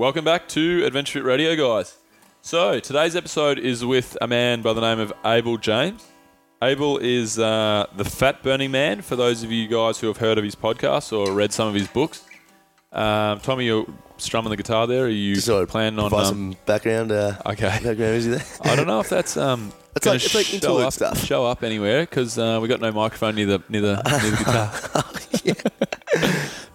Welcome back to Adventure Fit Radio, guys. So, today's episode is with a man by the name of Abel James. Abel is uh, the fat burning man for those of you guys who have heard of his podcast or read some of his books. Um, Tommy, you're strumming the guitar there. Are you Just sort of planning on. Um, some background, uh, okay. background music there. I don't know if that's. Um, It's like- it's like interlude up, stuff. Show up anywhere because uh, we got no microphone near the, near the, near the guitar.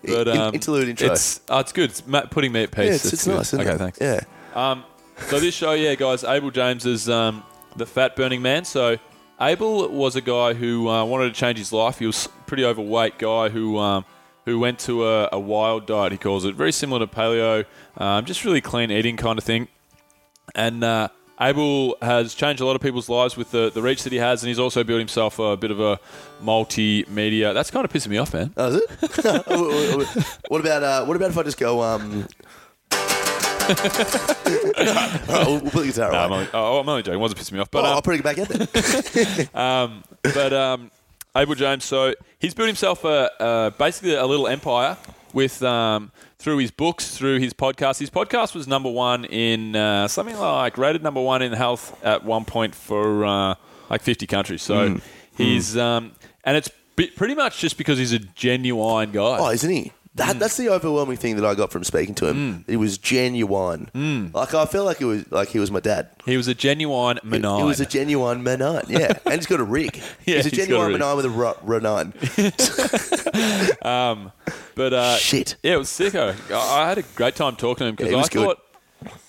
But um, interlude intro. It's, oh, it's good. It's ma- putting me at peace. yeah, it's, it's nice. Isn't okay, it? thanks. Yeah. Um, so this show, yeah, guys, Abel James is um, the fat burning man. So Abel was a guy who uh, wanted to change his life. He was a pretty overweight guy who um, who went to a, a wild diet. He calls it very similar to paleo, um, just really clean eating kind of thing. And uh, Abel has changed a lot of people's lives with the, the reach that he has, and he's also built himself a bit of a multimedia. That's kind of pissing me off, man. Oh, is it? what about uh, what about if I just go? Um... All right, we'll, we'll put the guitar No, I'm only, oh, I'm only joking. It wasn't pissing me off, but oh, um, I'll put it back in there. Um, but um, Abel James, so he's built himself a, a basically a little empire with um, through his books, through his podcast. His podcast was number one in uh, something like rated number one in health at one point for uh, like 50 countries. So he's um, and it's pretty much just because he's a genuine guy. Oh, isn't he? That, mm. That's the overwhelming thing that I got from speaking to him. Mm. It was genuine. Mm. Like I felt like it was like he was my dad. He was a genuine man. He was a genuine Menine, yeah. and he's got a rig. Yeah, he's a he's got a genuine rig. Menine with a ro- Renine. Um, but uh, Shit. Yeah, it was sicko. I I had a great time talking to him because Yeah, he I was good. thought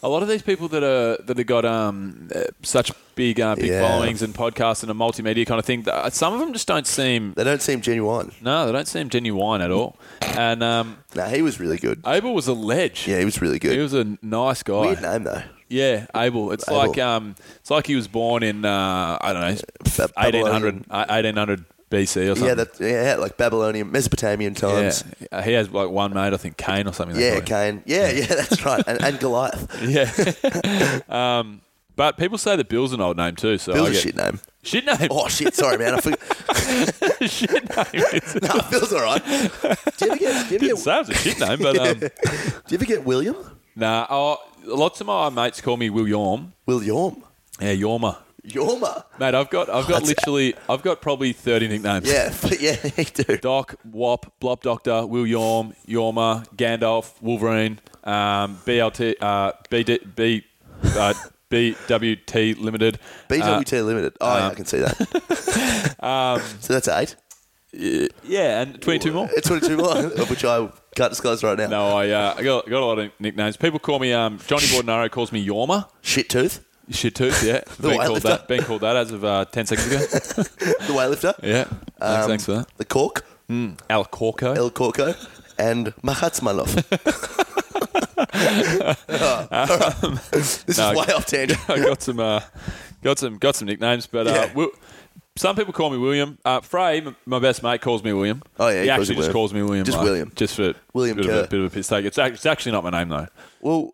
a lot of these people that are that have got um, uh, such big uh, big Yeah. followings and podcasts and a multimedia kind of thing, th- some of them just don't seem. They don't seem genuine. No, they don't seem genuine at all. And um, Nah, he was really good. Abel was a ledge. Yeah, he was really good. He good. was a nice guy. Weird name though. Yeah, Abel. It's Abel. like um, it's like he was born in uh, I don't know, Ba- eighteen hundred Babylonian- 1800 BC or something. Yeah, that yeah, like Babylonian, Mesopotamian times. yeah. He has like one mate, I think Cain or something. Yeah, they call him. Cain. Yeah, yeah, that's right. And, and Goliath. Yeah. um, but people say that Bill's an old name too. So Bill's I a get, shit name. Shit name. Oh shit, sorry man. I forgot. shit name. No, Bill's all right. Do you ever get? Do you ever get, it a shit name, but um, do you ever get William? nah. Oh, lots of my mates call me Will Yorm. William. Yeah, Yorma. Yorma. Mate, I've got I've got literally I've got probably thirty nicknames. Yeah, but yeah, he do. Doc, Wop, Blop Doctor, Will Yorm, Yorma, Gandalf, Wolverine, um, BLT, uh, BD, B, uh, BWT Limited. BWT Limited. Oh, um, yeah, I can see that. so that's eight. Uh, yeah, and 22 more. It's 22 more, of which I can't disclose right now. No, I, uh, I got, I got a lot of nicknames. People call me, um, Johnny Bordenaro calls me Yorma. Shit tooth, Shit tooth, yeah. been, called that, been called that as of uh, 10 seconds ago. the weightlifter. Yeah. Thanks, Um, thanks for that. The cork, Al Corco. El Corco, and Mahatsmanov. this no, is way off tangent. I got some, uh, got some, got some nicknames, but uh, Yeah. Wil- some people call me William. Uh, Frey, m- my best mate, calls me William. Oh, yeah, he, he calls actually just William. calls me William. Just like, William. just for William bit of, a, bit of a piss take. It's, it's actually not my name though. Well,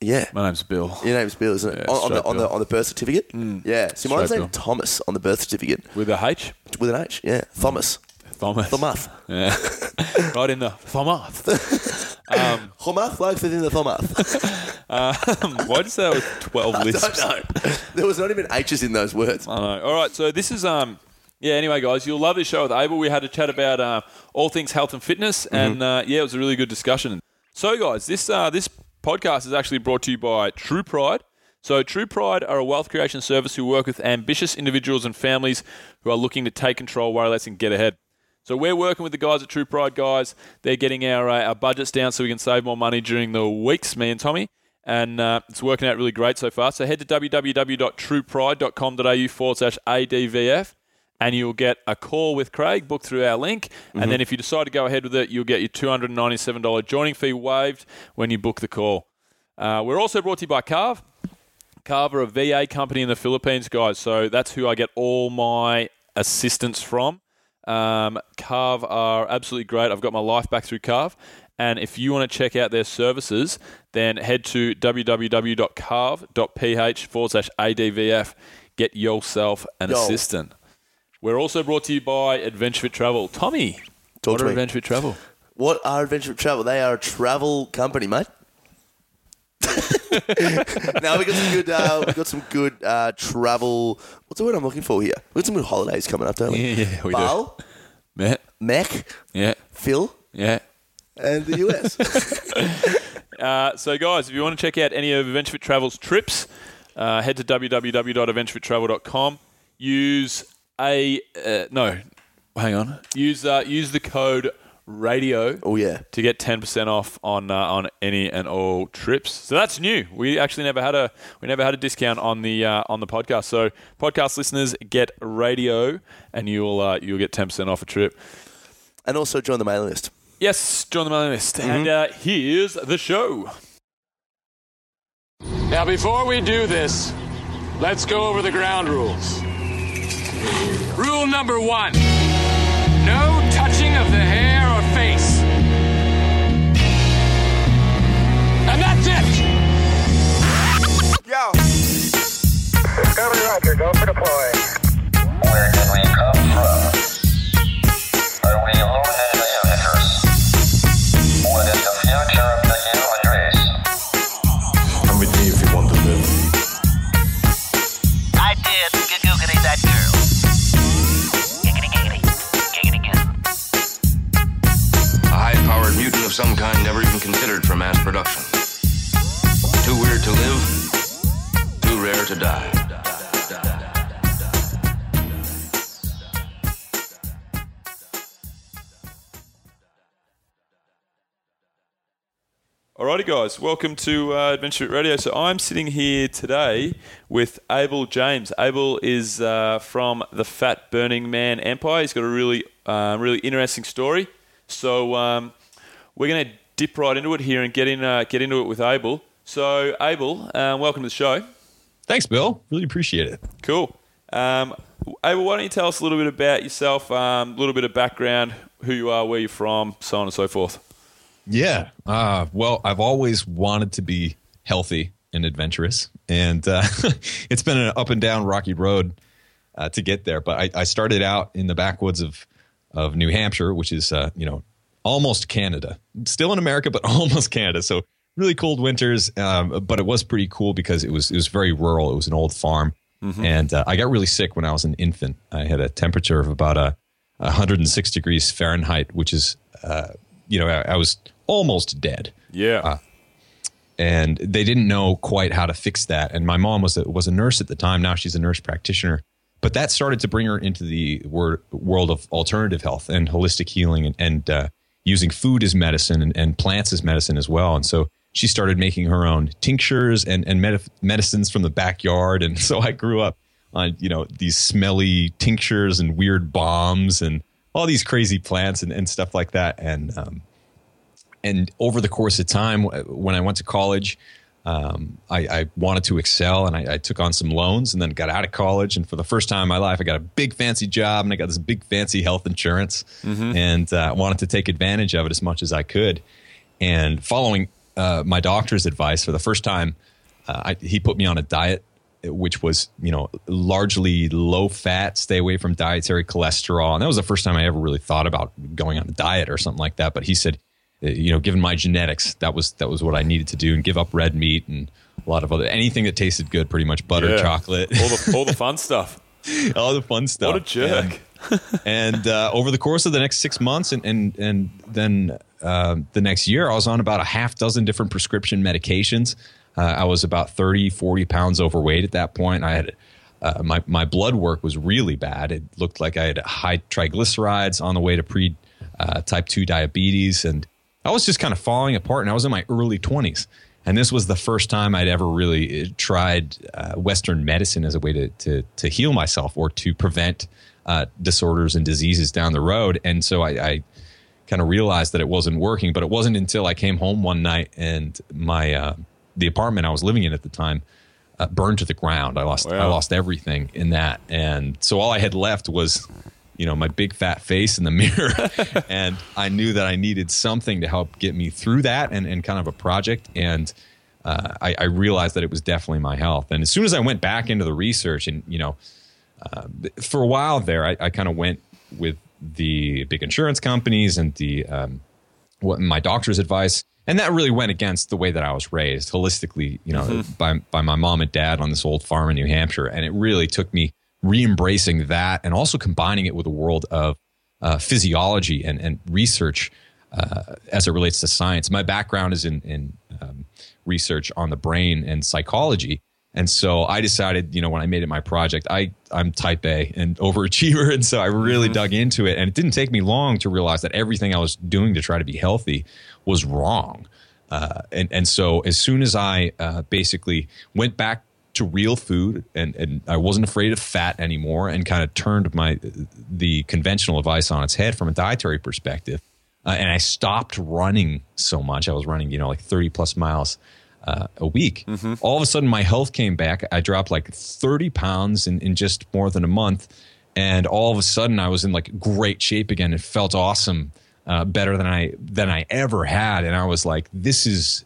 yeah. My name's Bill. Your name's Bill, isn't it? Yeah, on, on the, on, the, Mm. on the birth certificate? Yeah. See, mine's Straight named Thomas on the birth certificate With a H. with an H. Yeah. Thomas. Thomas. Thomas. Yeah. right in the Thomas. um, Thomas, like within the Thomas. um, why did you say that with 12 I lisps? don't know. There was not even H's in those words. I know. All right, so this is um yeah. Anyway, guys, you'll love this show with Abel. We had a chat about uh, all things health and fitness, and uh, yeah, it was a really good discussion. So, guys, this uh, this podcast is actually brought to you by True Pride. So, True Pride are a wealth creation service who work with ambitious individuals and families who are looking to take control, worry less, and get ahead. So we're working with the guys at True Pride, guys. They're getting our uh, our budgets down so we can save more money during the weeks, me and Tommy, and uh, it's working out really great so far. So head to www.truepride.com.au forward slash ADVF and you'll get a call with Craig booked through our link. And then if you decide to go ahead with it, you'll get your $297 joining fee waived when you book the call. Uh, we're also brought to you by Carve. Carve are a VA company in the Philippines, guys. So that's who I get all my assistance from. Um, Carve are absolutely great. I've got my life back through Carve. And if you want to check out their services, then head to www.carve.ph forward slash ADVF. Get yourself an Yo. assistant. We're also brought to you by Adventure Fit Travel. Tommy, Talk what to are me. Adventure Fit Travel? What are Adventure Travel? They are a travel company, mate. now we got some good. Uh, we got some good uh, travel. What's the word I'm looking for here? We got some good holidays coming up, don't we? Yeah, yeah, we do. Bal, Yeah, Mech, yeah, Phil, yeah. and the US. Uh, so, guys, if you want to check out any of AdventureFit Travel's trips, uh, head to www.adventurefittravel.com. Use a uh, no, hang on. Use uh, use the code radio oh yeah. to get ten percent off on uh, on any and all trips. So that's new. We actually never had a we never had a discount on the uh, on the podcast. So podcast listeners get radio, and you'll uh, you'll get ten percent off a trip. And also join the mailing list. Yes, join the mailing list. And uh, here's the show. Now, before we do this, let's go over the ground rules. Rule number one no touching of the hair or face. And that's it! Yo. Discovery Roger, go for deploy. Where did we come from? Are we alone of some kind never even considered for mass production. Too weird to live, too rare to die. Alrighty, guys, welcome to uh, Adventure Radio. So I'm sitting here today with Abel James. Abel is uh, from the Fat Burning Man Empire. He's got a really, uh, really interesting story. So um, we're going to dip right into it here and get in, uh, get into it with Abel. So Abel, uh, welcome to the show. Thanks, Bill. Really appreciate it. Cool. Um, Abel, why don't you tell us a little bit about yourself, um, a little bit of background, who you are, where you're from, so on and so forth. Yeah. Uh, well, I've always wanted to be healthy and adventurous, and uh, it's been an up and down rocky road uh, to get there. But I, I started out in the backwoods of of New Hampshire, which is uh, you know almost Canada, still in America, but almost Canada. So really cold winters, um, but it was pretty cool because it was it was very rural. It was an old farm, and uh, I got really sick when I was an infant. I had a temperature of about a 106 degrees Fahrenheit, which is uh, you know I, I was almost dead Yeah. and they didn't know quite how to fix that. And my mom was a, was a nurse at the time. Now she's a nurse practitioner. But that started to bring her into the wor- world of alternative health and holistic healing and, and uh, using food as medicine and, and plants as medicine as well. And so she started making her own tinctures and, and med- medicines from the backyard. And so I grew up on, you know, these smelly tinctures and weird balms and all these crazy plants and, and stuff like that. And, um, and over the course of time, when I went to college, um, I, I wanted to excel and I, I took on some loans and then got out of college. And for the first time in my life, I got a big fancy job and I got this big fancy health insurance and uh, wanted to take advantage of it as much as I could. And following uh, my doctor's advice for the first time, uh, I, he put me on a diet which was you know largely low fat stay away from dietary cholesterol and that was the first time i ever really thought about going on a diet or something like that but he said you know given my genetics that was that was what i needed to do and give up red meat and a lot of other anything that tasted good pretty much butter Yeah. chocolate all the all the fun stuff. all the fun stuff What a jerk. and, and, uh, over the course of the next six months and and and then uh, the next year i was on about a half dozen different prescription medications uh, i was about 30 40 pounds overweight at that point i had uh, my, my blood work was really bad it looked like i had high triglycerides on the way to pre uh, type 2 diabetes and i was just kind of falling apart and i was in my early 20s and this was the first time I'd ever really uh, tried uh, Western medicine as a way to, to, to heal myself or to prevent uh, disorders and diseases down the road. And so I, I kind of realized that it wasn't working. But it wasn't until I came home one night and my uh, the apartment I was living in at the time uh, burned to the ground. I lost I lost everything in that, and so all I had left was you know my big fat face in the mirror. And i knew that i needed something to help get me through that and, and kind of a project. And uh, I, I realized that it was definitely my health. And as soon as i went back into the research and you know uh, for a while there i, I kind of went with the big insurance companies and the um, what my doctor's advice. And that really went against the way that I was raised holistically, you know, Mm-hmm. by by my mom and dad on this old farm in New Hampshire, and it really took me re-embracing that and also combining it with a world of uh, physiology and and research uh, as it relates to science. My background is in in um, research on the brain and psychology. And so I decided, you know, when I made it my project, I I'm type A and overachiever, and so I really dug into it. And it didn't take me long to realize that everything I was doing to try to be healthy was wrong. Uh, and and so as soon as I uh, basically went back to real food and and I wasn't afraid of fat anymore, and kind of turned my the conventional advice on its head from a dietary perspective, uh, and I stopped running so much. I was running, you know, like thirty plus miles uh, a week. All of a sudden, my health came back. I dropped like 30 pounds in, in just more than a month. And all of a sudden, I was in like great shape again. It felt awesome, uh, better than I than I ever had. And I was like, this is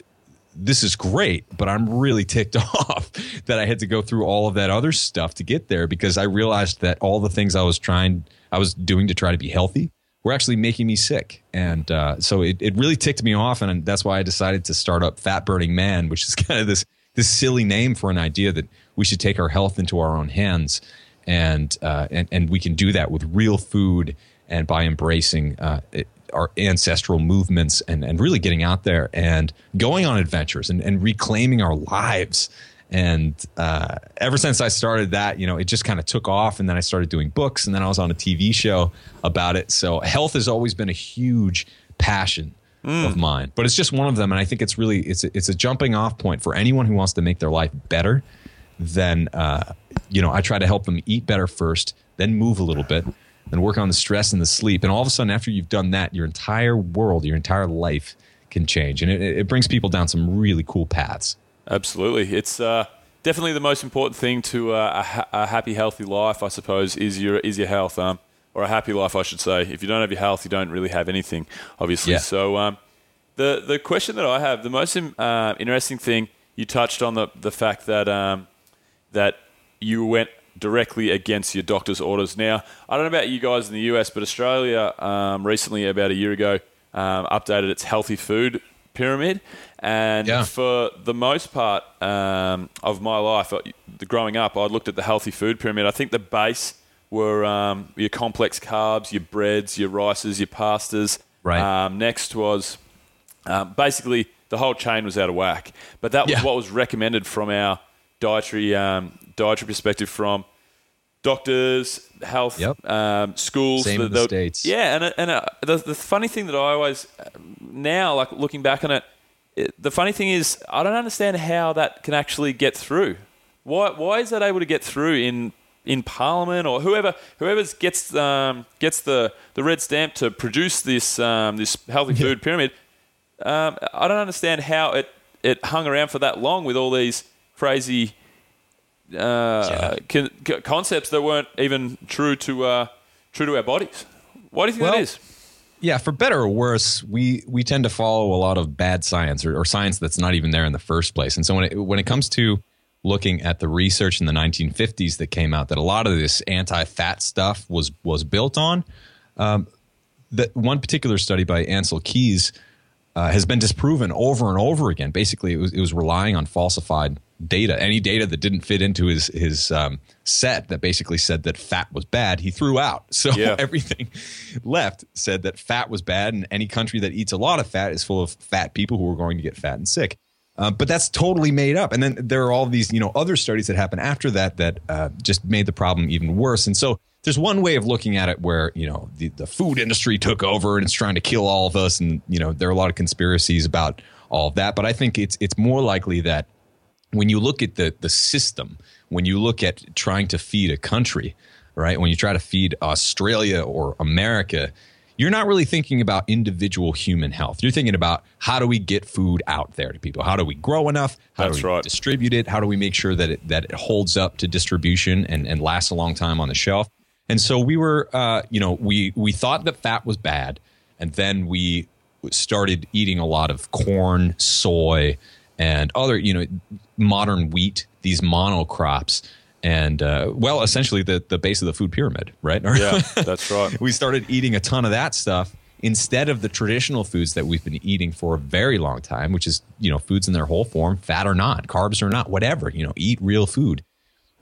this is great, but I'm really ticked off that I had to go through all of that other stuff to get there because I realized that all the things I was trying, I was doing to try to be healthy were actually making me sick. And uh, so it, it really ticked me off. And that's why I decided to start up Fat Burning Man, which is kind of this, this silly name for an idea that we should take our health into our own hands. And, uh, and, and we can do that with real food and by embracing uh, it, our ancestral movements and, and really getting out there and going on adventures and, and reclaiming our lives. And uh, ever since I started that, you know, it just kind of took off. And then I started doing books, and then I was on a TV show about it. So health has always been a huge passion of mine, but it's just one of them. And I think it's really it's a, it's a jumping off point for anyone who wants to make their life better. Then uh, you know, I try to help them eat better first, then move a little bit, then work on the stress and the sleep. And all of a sudden, after you've done that, your entire world, your entire life can change, and it, it brings people down some really cool paths. Absolutely, it's uh, definitely the most important thing to uh, a, ha- a happy, healthy life. I suppose is your is your health, um, or a happy life, I should say. If you don't have your health, you don't really have anything, obviously. Yeah. So, um, the the question that I have, the most uh, interesting thing, you touched on the the fact that um, that you went directly against your doctor's orders. Now, I don't know about you guys in the US, but Australia um, recently, about a year ago, um, updated its healthy food pyramid. And Yeah. for the most part um, of my life, uh, the growing up, I looked at the healthy food pyramid. I think the base were um, your complex carbs, your breads, your rices, your pastas. Right. Um, next was um, basically the whole chain was out of whack. But that was Yeah. what was recommended from our dietary um, dietary perspective from doctors, health, Yep. um, schools. Same in the States. Yeah, and and uh, the the funny thing that I always now like looking back on it, it, the funny thing is I don't understand how that can actually get through. Why why is that able to get through in in Parliament or whoever whoever gets um, gets the, the red stamp to produce this um, this healthy food pyramid? Um, I don't understand how it it hung around for that long with all these crazy uh, co- concepts that weren't even true to uh, true to our bodies. Why do you think that Well, is? Yeah, for better or worse, we we tend to follow a lot of bad science or, or science that's not even there in the first place. And so when it when it comes to looking at the research in the 1950s that came out that a lot of this anti-fat stuff was was built on, um, that one particular study by Ancel Keys uh, has been disproven over and over again. Basically, it was, it was relying on falsified data. Any data that didn't fit into his his um, set that basically said that fat was bad, he threw out. So Yeah. everything left said that fat was bad, and any country that eats a lot of fat is full of fat people who are going to get fat and sick. Uh, but that's totally made up. And then there are all these, you know, other studies that happen after that that uh, just made the problem even worse. And so there's one way of looking at it where you know the, the food industry took over and it's trying to kill all of us, and you know there are a lot of conspiracies about all of that. But I think it's it's more likely that when you look at the the system, when you look at trying to feed a country, right? When you try to feed Australia or America, you're not really thinking about individual human health. You're thinking about how do we get food out there to people? How do we grow enough? How That's do we right. distribute it? How do we make sure that it that it holds up to distribution and, and lasts a long time on the shelf? And so we were, uh, you know, we we thought that fat was bad, and then we started eating a lot of corn, soy, and other, you know, modern wheat, these monocrops, and uh, well, essentially the the base of the food pyramid, right? Yeah, that's right. we started eating a ton of that stuff instead of the traditional foods that we've been eating for a very long time, which is, you know, foods in their whole form, fat or not, carbs or not, whatever, you know, eat real food.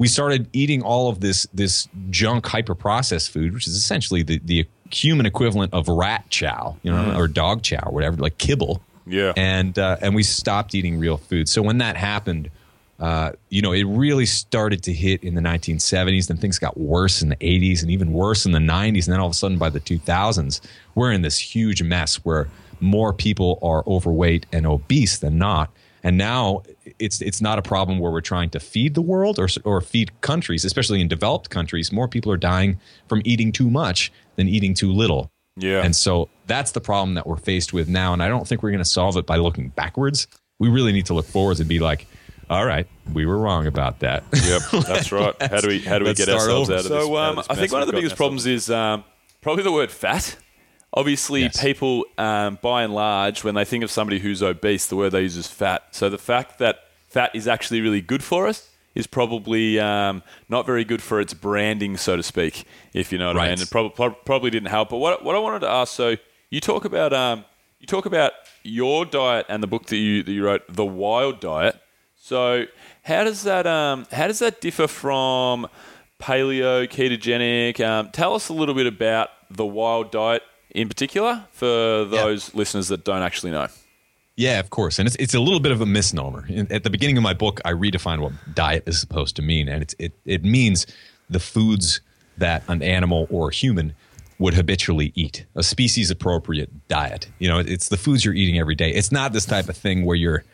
We started eating all of this this junk hyper processed food, which is essentially the, the human equivalent of rat chow, you know, or dog chow, or whatever, like kibble. Yeah. And uh, and we stopped eating real food. So when that happened, uh, you know, it really started to hit in the 1970s. Then things got worse in the 80s and even worse in the 90s. And then all of a sudden, by the 2000s, we're in this huge mess where more people are overweight and obese than not. And now it's it's not a problem where we're trying to feed the world or or feed countries, especially in developed countries. More people are dying from eating too much than eating too little. Yeah. And so that's the problem that we're faced with now. And I don't think we're going to solve it by looking backwards. We really need to look forwards and be like, all right, we were wrong about that. Yep, that's right. How do we how do we get ourselves over. out of this? So, um, I think one of the biggest problems is um, probably the word fat. Obviously, Yes. people, um, by and large, when they think of somebody who's obese, the word they use is fat. So the fact that fat is actually really good for us is probably um, not very good for its branding, so to speak, if you know what I mean. It prob- prob- probably didn't help. But what, what I wanted to ask, so you talk about um, you talk about your diet and the book that you that you wrote, The Wild Diet. So how does that um, how does that differ from paleo, ketogenic? Um, tell us a little bit about the wild diet in particular for those listeners that don't actually know. Yeah, of course. And it's, it's a little bit of a misnomer. In, at the beginning of my book, I redefine what diet is supposed to mean. And it's, it, it means the foods that an animal or a human would habitually eat, a species appropriate diet. You know, it's the foods you're eating every day. It's not this type of thing where you're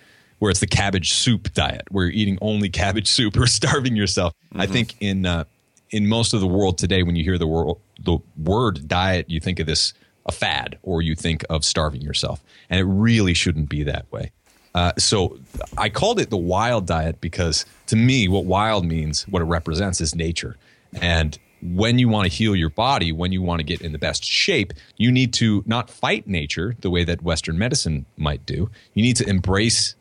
where it's the cabbage soup diet, where you're eating only cabbage soup or starving yourself. I think in uh, in most of the world today, when you hear the word the word diet, you think of this a fad, or you think of starving yourself, and it really shouldn't be that way. Uh, so I called it the wild diet because to me, what wild means, what it represents, is nature. And when you want to heal your body, when you want to get in the best shape, you need to not fight nature the way that Western medicine might do. You need to embrace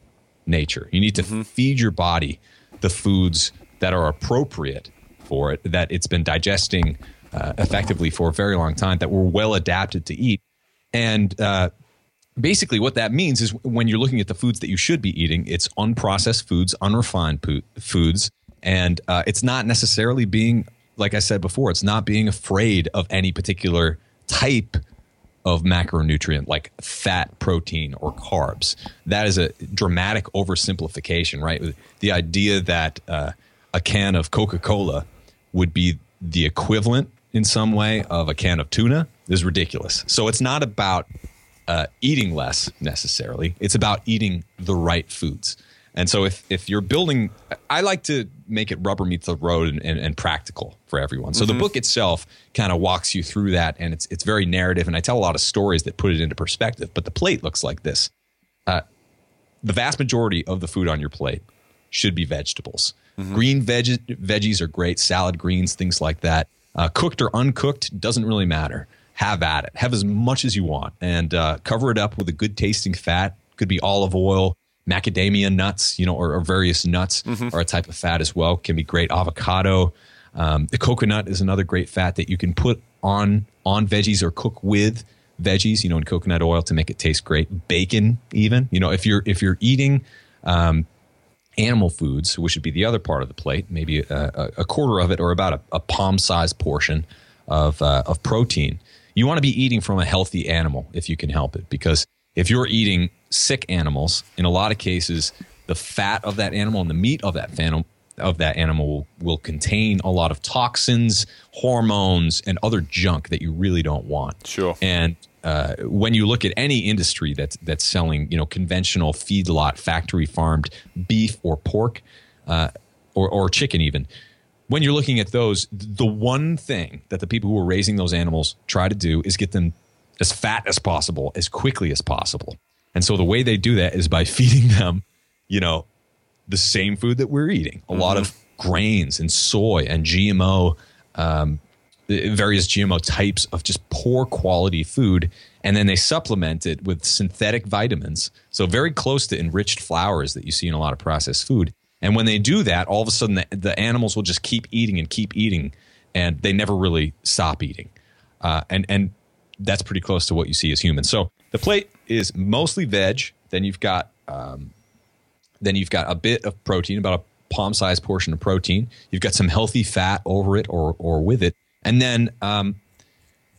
nature. You need to feed your body the foods that are appropriate for it, that it's been digesting uh, effectively for a very long time, that we're well adapted to eat. And uh, basically, what that means is when you're looking at the foods that you should be eating, it's unprocessed foods, unrefined po- foods, and uh, it's not necessarily being, like I said before, it's not being afraid of any particular type of macronutrient like fat, protein, or carbs. That is a dramatic oversimplification, right? The idea that uh, a can of Coca Cola would be the equivalent in some way of a can of tuna is ridiculous. So it's not about uh, eating less necessarily, it's about eating the right foods. And so if, if you're building, I like to make it rubber meets the road and, and, and practical for everyone. So the book itself kind of walks you through that and it's, it's very narrative. And I tell a lot of stories that put it into perspective. But the plate looks like this. Uh, the vast majority of the food on your plate should be vegetables. Green veg- veggies are great, salad greens, things like that. Uh, cooked or uncooked doesn't really matter. Have at it. Have as much as you want, and uh, cover it up with a good tasting fat. Could be olive oil, macadamia nuts, you know, or, or various nuts are a type of fat as well. Can be great. Avocado, um, the coconut is another great fat that you can put on on veggies or cook with veggies. You know, in coconut oil to make it taste great. Bacon, even. You know, if you're if you're eating um, animal foods, which would be the other part of the plate, maybe a, a, quarter of it or about a, a palm sized portion of, uh, of protein. You want to be eating from a healthy animal if you can help it. Because if you're eating sick animals, in a lot of cases, the fat of that animal and the meat of that of that animal will, contain a lot of toxins, hormones, and other junk that you really don't want. Sure. And uh, when you look at any industry that's that's selling, you know, conventional feedlot, factory farmed beef or pork, uh, or or chicken even, when you're looking at those, the one thing that the people who are raising those animals try to do is get them as fat as possible, as quickly as possible. And so the way they do that is by feeding them, you know, the same food that we're eating, a lot of grains and soy and GMO um, various GMO types of just poor quality food. And then they supplement it with synthetic vitamins. So, very close to enriched flours that you see in a lot of processed food. And when they do that, all of a sudden the, the animals will just keep eating and keep eating, and they never really stop eating. Uh, and, and that's pretty close to what you see as humans. So the plate is mostly veg. Then you've got um, then you've got a bit of protein, about a palm sized portion of protein. You've got some healthy fat over it or or with it, and then um,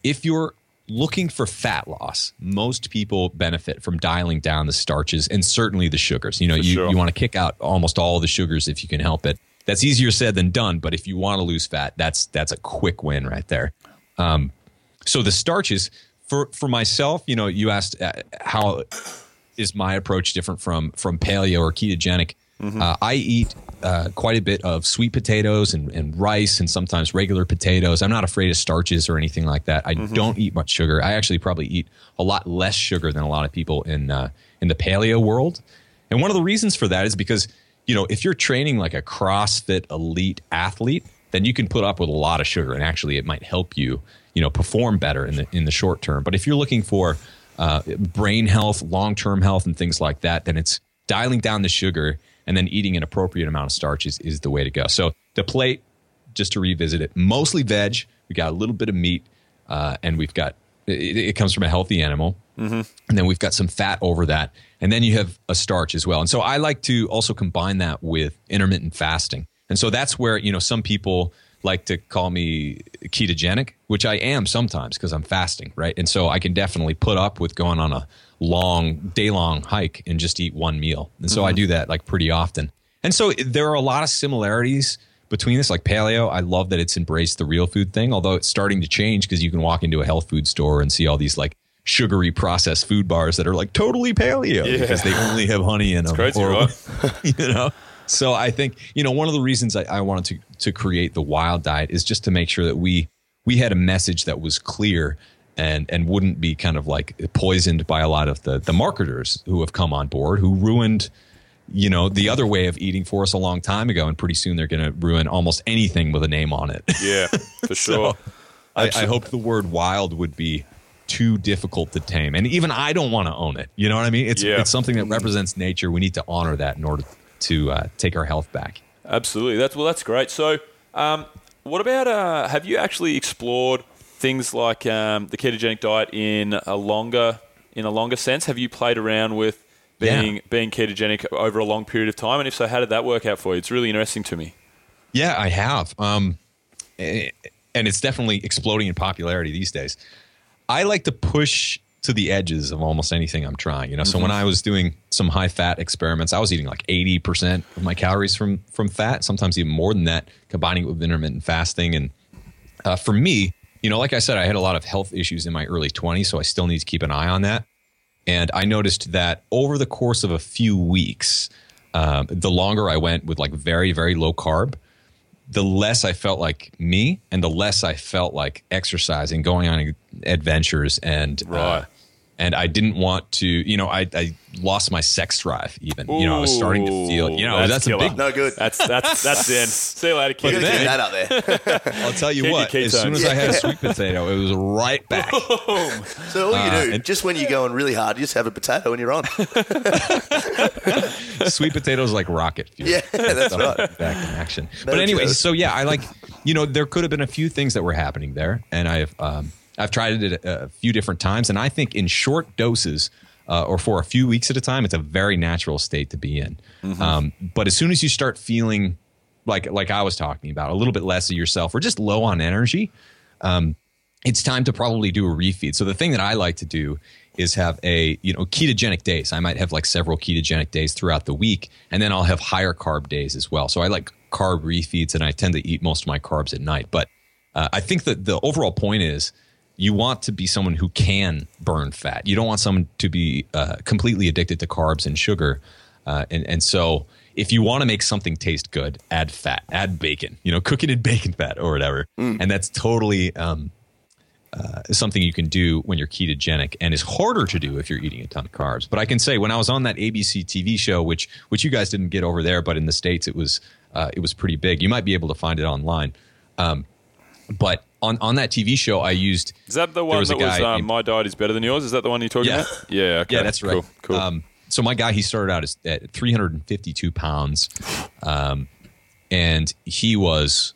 if you're looking for fat loss, most people benefit from dialing down the starches and certainly the sugars. You know, For you, sure. you want to kick out almost all the sugars if you can help it. That's easier said than done, but if you want to lose fat, that's that's a quick win right there. Um, so the starches for for myself, you know, you asked uh, how is my approach different from from paleo or ketogenic? Uh, I eat uh, quite a bit of sweet potatoes and, and rice and sometimes regular potatoes. I'm not afraid of starches or anything like that. I don't eat much sugar. I actually probably eat a lot less sugar than a lot of people in uh, in the paleo world. And one of the reasons for that is because you know if you're training like a CrossFit elite athlete, then you can put up with a lot of sugar, and actually it might help you you know perform better in the in the short term. But if you're looking for uh, brain health, long term health, and things like that, then it's dialing down the sugar and then eating an appropriate amount of starch is, is the way to go. So the plate, just to revisit it, mostly veg. We got a little bit of meat, uh, and we've got it, it comes from a healthy animal, Mm-hmm. and then we've got some fat over that, and then you have a starch as well. And so I like to also combine that with intermittent fasting, and so that's where you know some people like to call me ketogenic, which I am sometimes because I'm fasting, right? And so I can definitely put up with going on a long day long hike and just eat one meal. And so I mm-hmm. do that like pretty often. And so there are a lot of similarities between this. Like paleo, I love that it's embraced the real food thing, although it's starting to change because you can walk into a health food store and see all these like sugary processed food bars that are like totally paleo because they only have honey in them. crazy, or- right? you know? So I think, you know, one of the reasons I, I wanted to, to create the wild diet is just to make sure that we we had a message that was clear and and wouldn't be kind of like poisoned by a lot of the the marketers who have come on board who ruined you know the other way of eating for us a long time ago. And pretty soon they're going to ruin almost anything with a name on it. Yeah, for sure. I, I hope the word wild would be too difficult to tame. And even i don't want to own it. You know what i mean? It's Yeah. it's something that represents nature. We need to honor that in order to uh, take our health back Absolutely. That's well. That's great. So, um, what about? Uh, have you actually explored things like um, the ketogenic diet in a longer in a longer sense? Have you played around with being Yeah. being ketogenic over a long period of time? And if so, how did that work out for you? It's really interesting to me. Yeah, I have. Um, eh, and it's definitely exploding in popularity these days. I like to push to the edges of almost anything I'm trying. You know, so when I was doing some high fat experiments, I was eating like 80% of my calories from from fat, sometimes even more than that, combining it with intermittent fasting. And uh, for me, you know, like I said, I had a lot of health issues in my early 20s, so I still need to keep an eye on that. And I noticed that over the course of a few weeks, um, the longer I went with like very, very low carb, the less I felt like me and the less I felt like exercising, going on adventures and uh, Right. And I didn't want to, you know, I, I lost my sex drive even. you know, I was starting to feel, you know, that's, that's a big No good. That's that's that's in. See you later, You kid. then- get that out there. I'll tell you Keep your what, as soon ketones. as I had a sweet potato, it was right back. So all you Uh, do, and- just when you're going really hard, you just have a potato and you're on. sweet potatoes like rocket fuel. Yeah, that's Stuff right. Back in action. No but anyway, so yeah, I like, you know, there could have been a few things that were happening there, and I've um, I've tried it a, a few different times, and I think in short doses. Uh, or for a few weeks at a time, it's a very natural state to be in. Um, but as soon as you start feeling like like I was talking about, a little bit less of yourself, or just low on energy, it's time to probably do a refeed. So the thing that I like to do is have a you know ketogenic days. I might have like several ketogenic days throughout the week, and then I'll have higher carb days as well. So I like carb refeeds, and I tend to eat most of my carbs at night. But uh, I think that the overall point is you want to be someone who can burn fat. You don't want someone to be uh, completely addicted to carbs and sugar. Uh, and and so if you want to make something taste good, add fat, add bacon. You know, cook it in bacon fat or whatever, and that's totally. Um, uh, something you can do when you're ketogenic and is harder to do if you're eating a ton of carbs. But I can say when I was on that ABC TV show, which which you guys didn't get over there, but in the states it was uh, it was pretty big. You might be able to find it online. Um, but on on that TV show, I used Is that the one was that was guy um, named- my diet is better than yours? Is that the one you're talking Yeah. about? Yeah. Okay. yeah, that's right. Cool. Cool. Um, so my guy, he started out at 352 pounds, um, and he was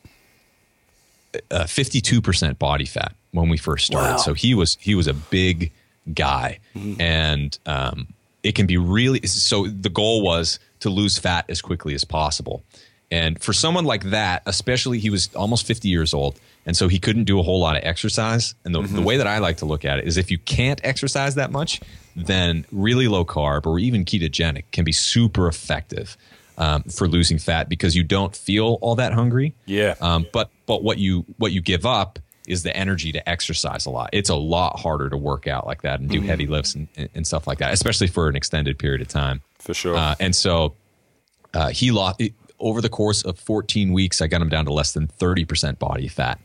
uh, 52% body fat. when we first started. Wow. So he was he was a big guy, and um, it can be really. So the goal was to lose fat as quickly as possible. And for someone like that, especially he was almost 50 years old, and so he couldn't do a whole lot of exercise. And the, the way that I like to look at it is if you can't exercise that much, then really low carb or even ketogenic can be super effective um, for losing fat because you don't feel all that hungry. Yeah. Um, but but what you what you give up is the energy to exercise a lot. It's a lot harder to work out like that and do heavy lifts and, and stuff like that, especially for an extended period of time. For sure. Uh, and so uh, he lost it, over the course of 14 weeks. I got him down to less than 30% body fat.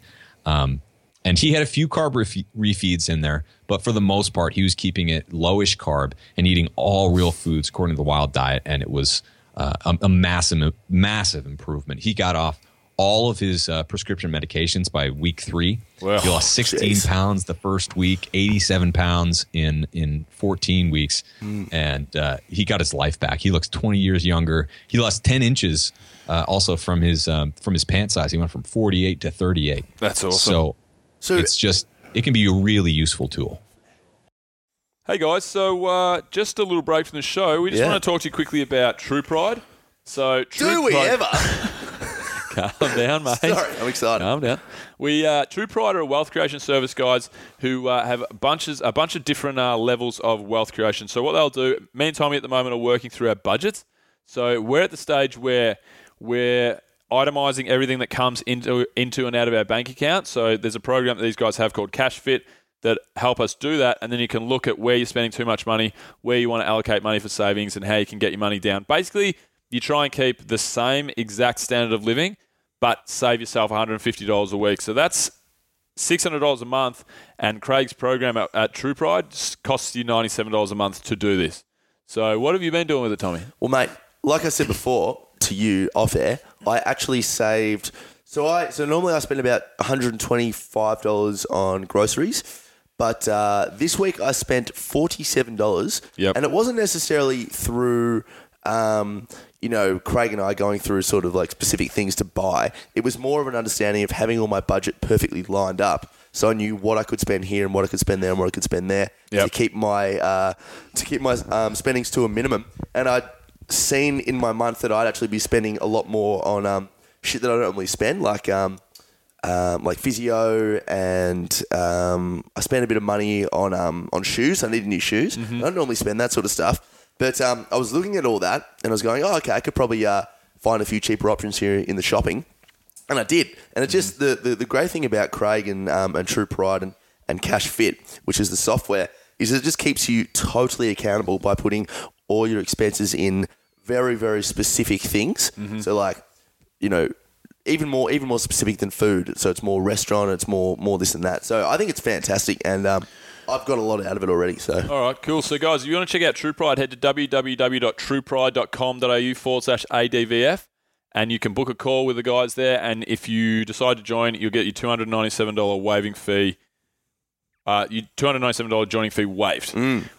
Um, and he had a few carb refe- refeeds in there, but for the most part, he was keeping it lowish carb and eating all real foods according to the wild diet. And it was uh, a, a massive, massive improvement. He got off all of his uh, prescription medications by week three. Wow. He lost 16 Jeez. pounds the first week, 87 pounds in in 14 weeks, Hmm. and uh, he got his life back. He looks 20 years younger. He lost 10 inches uh, also from his um, from his pant size. He went from 48 to 38. That's awesome. So, So it's just it can be a really useful tool. Hey guys, so uh, just a little break from the show. We just Yeah. want to talk to you quickly about True Pride. So, True do we Pride, ever? Calm down, mate. Sorry, I'm excited. Calm down. We uh, True Pride are a wealth creation service, guys, who uh, have bunches a bunch of different uh, levels of wealth creation. So what they'll do, me and Tommy at the moment are working through our budgets. So we're at the stage where we're itemizing everything that comes into into and out of our bank account. So there's a program that these guys have called Cash Fit that help us do that, and then you can look at where you're spending too much money, where you want to allocate money for savings, and how you can get your money down. Basically, you try and keep the same exact standard of living, but save yourself $150 a week. So that's $600 a month, and Craig's program at, at True Pride costs you $97 a month to do this. So what have you been doing with it, Tommy? Well, mate, like I said before to you off air, I actually saved. So I so normally I spend about one hundred and twenty five dollars on groceries, but uh, this week I spent forty seven dollars. Yep. and it wasn't necessarily through. Um, you know, Craig and I going through sort of like specific things to buy. It was more of an understanding of having all my budget perfectly lined up, so I knew what I could spend here and what I could spend there and what I could spend there Yep. to keep my uh, to keep my um, spendings to a minimum. And I'd seen in my month that I'd actually be spending a lot more on um, shit that I don't normally spend, like um, um, like physio, and um, I spent a bit of money on um, on shoes. I needed new shoes. I don't normally spend that sort of stuff, but um, I was looking at all that and I was going, oh, okay, I could probably uh, find a few cheaper options here in the shopping. And I did. And it's just the, the, the great thing about Craig and, um, and True Pride and, and Cash Fit, which is the software, is it just keeps you totally accountable by putting all your expenses in very, very specific things. So, like, you know, even more even more specific than food. So it's more restaurant, it's more more this and that. So I think it's fantastic, and um, I've got a lot out of it already. So All right, cool. So, guys, if you want to check out True Pride, head to www.truepride.com.au forward slash ADVF and you can book a call with the guys there. And if you decide to join, you'll get your $297 waiving fee. Uh, you $297 joining fee waived.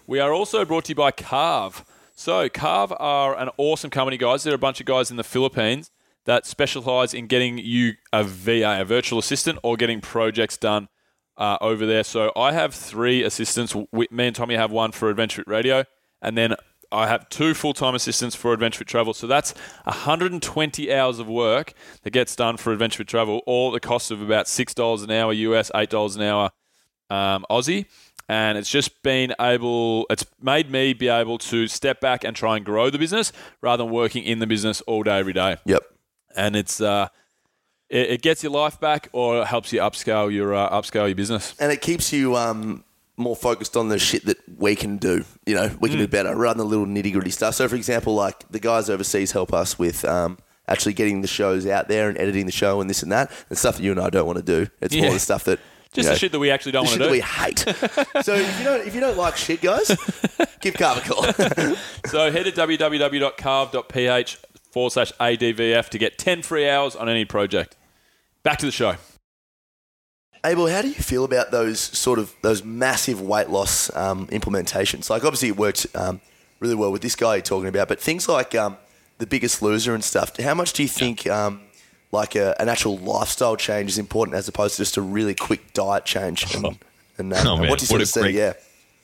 We are also brought to you by Carve. So, Carve are an awesome company, guys. They're a bunch of guys in the Philippines that specialize in getting you a VA, a virtual assistant, or getting projects done uh, over there. So I have three assistants. We, me and Tommy have one for Adventure Fit Radio, and then I have two full time assistants for Adventure Fit Travel. So that's 120 hours of work that gets done for Adventure Fit Travel, all at the cost of about six dollars an hour US, eight dollars an hour um, Aussie. And it's just been able, it's made me be able to step back and try and grow the business rather than working in the business all day, every day yep, and it's uh, it, it gets your life back or it helps you upscale your uh, upscale your business. and it keeps you um, more focused on the shit that we can do. You know, we can do better rather than the little nitty gritty stuff. So, for example, like the guys overseas help us with. Um, Actually, getting the shows out there and editing the show and this and that, and stuff that you and I don't want to do. It's more the stuff that Just you know, the shit that we actually don't want to do. we hate. so if you don't if you don't like shit, guys, give Carver a call. So head to www.carve.ph forward slash ADVF to get 10 free hours on any project. Back to the show. Abel, how do you feel about those sort of those massive weight loss um, implementations? Like, obviously, it worked um, really well with this guy you're talking about, but things like um, the Biggest Loser and stuff. How much do you think um, like a, an actual lifestyle change is important as opposed to just a really quick diet change. And, and, uh, Oh, and what do you sort what of a see? great- Yeah.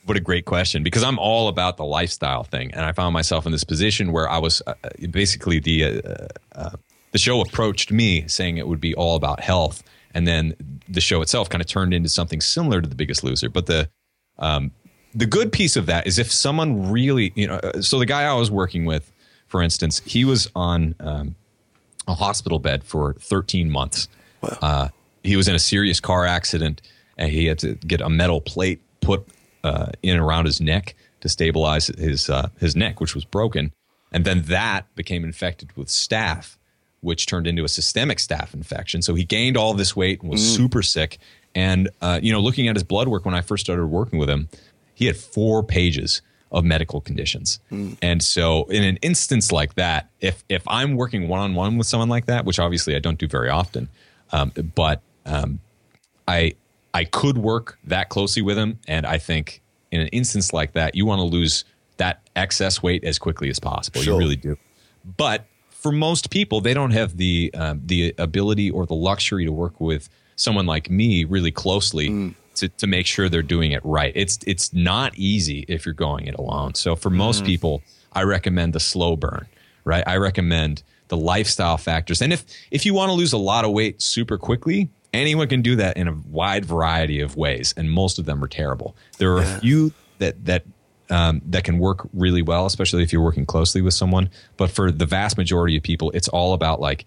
What a great question because I'm all about the lifestyle thing, and I found myself in this position where I was uh, uh, basically the uh, uh, the show approached me saying it would be all about health, and then the show itself kind of turned into something similar to The Biggest Loser. But the um, the good piece of that is if someone really, you know, uh, so the guy I was working with, for instance, he was on um, a hospital bed for 13 months. Uh, he was in a serious car accident, and he had to get a metal plate put uh, in and around his neck to stabilize his uh, his neck, which was broken, and then that became infected with staph, which turned into a systemic staph infection. So he gained all this weight and was super sick. And uh, you know, looking at his blood work when I first started working with him, he had four pages of medical conditions. And so in an instance like that, if if I'm working one on one with someone like that, which obviously I don't do very often, um, but um, I I could work that closely with him, and I think in an instance like that, you want to lose that excess weight as quickly as possible. Sure. You really do. But for most people, they don't have the um, the ability or the luxury to work with someone like me really closely to, to make sure they're doing it right. It's it's not easy if you're going it alone. So for most people, I recommend the slow burn. Right, I recommend the lifestyle factors. And if if you want to lose a lot of weight super quickly, anyone can do that in a wide variety of ways, and most of them are terrible. There are a few that that um, that can work really well, especially if you're working closely with someone. But for the vast majority of people, it's all about like,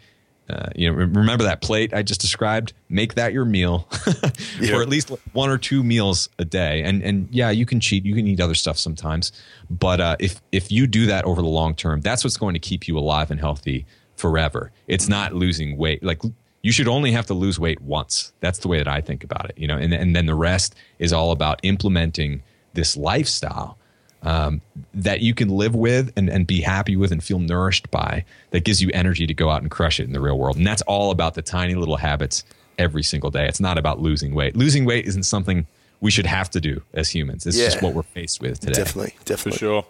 uh, you know, remember that plate I just described? Make that your meal, or at least one or two meals a day. And and yeah, you can cheat, you can eat other stuff sometimes, but uh, if if you do that over the long term, that's what's going to keep you alive and healthy forever. It's not losing weight. Like you should only have to lose weight once. That's the way that I think about it. You know, and and then the rest is all about implementing this lifestyle um, that you can live with and, and be happy with and feel nourished by that gives you energy to go out and crush it in the real world. And that's all about the tiny little habits every single day. It's not about losing weight. Losing weight isn't something we should have to do as humans. It's just what we're faced with today. Definitely, For definitely. sure.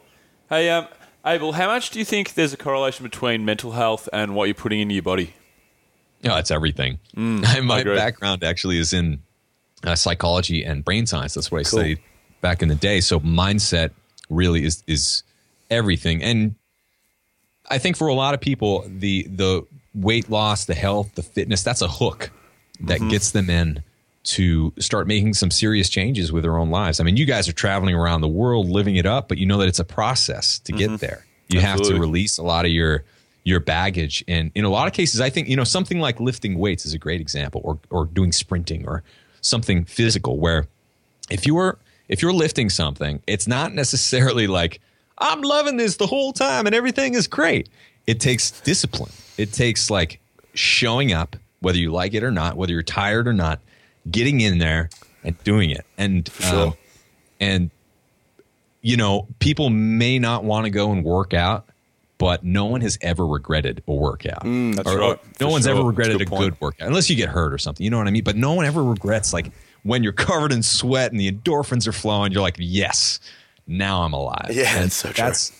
Hey, um, Abel, how much do you think there's a correlation between mental health and what you're putting into your body? No, it's everything. I My agree. background actually is in uh, psychology and brain science. That's what I studied back in the day. So mindset really is is everything. And I think for a lot of people, the the weight loss, the health, the fitness, that's a hook that Mm-hmm. gets them in to start making some serious changes with their own lives. I mean, you guys are traveling around the world living it up, but you know that it's a process to get there. You have to Mm-hmm. Release a lot of your your baggage and in a lot of cases i think you know something like lifting weights is a great example or or doing sprinting or something physical where if you're if you're lifting something it's not necessarily like i'm loving this the whole time and everything is great it takes discipline it takes like showing up whether you like it or not whether you're tired or not getting in there and doing it and sure. um, and you know people may not want to go and work out but no one has ever regretted a workout. That's Or- or right, No for one's sure. ever a regretted good a good workout, unless you get hurt or something. You know what I mean? But no one ever regrets like when you're covered in sweat and the endorphins are flowing. You're like, yes, now I'm alive. Yeah, and that's so true. That's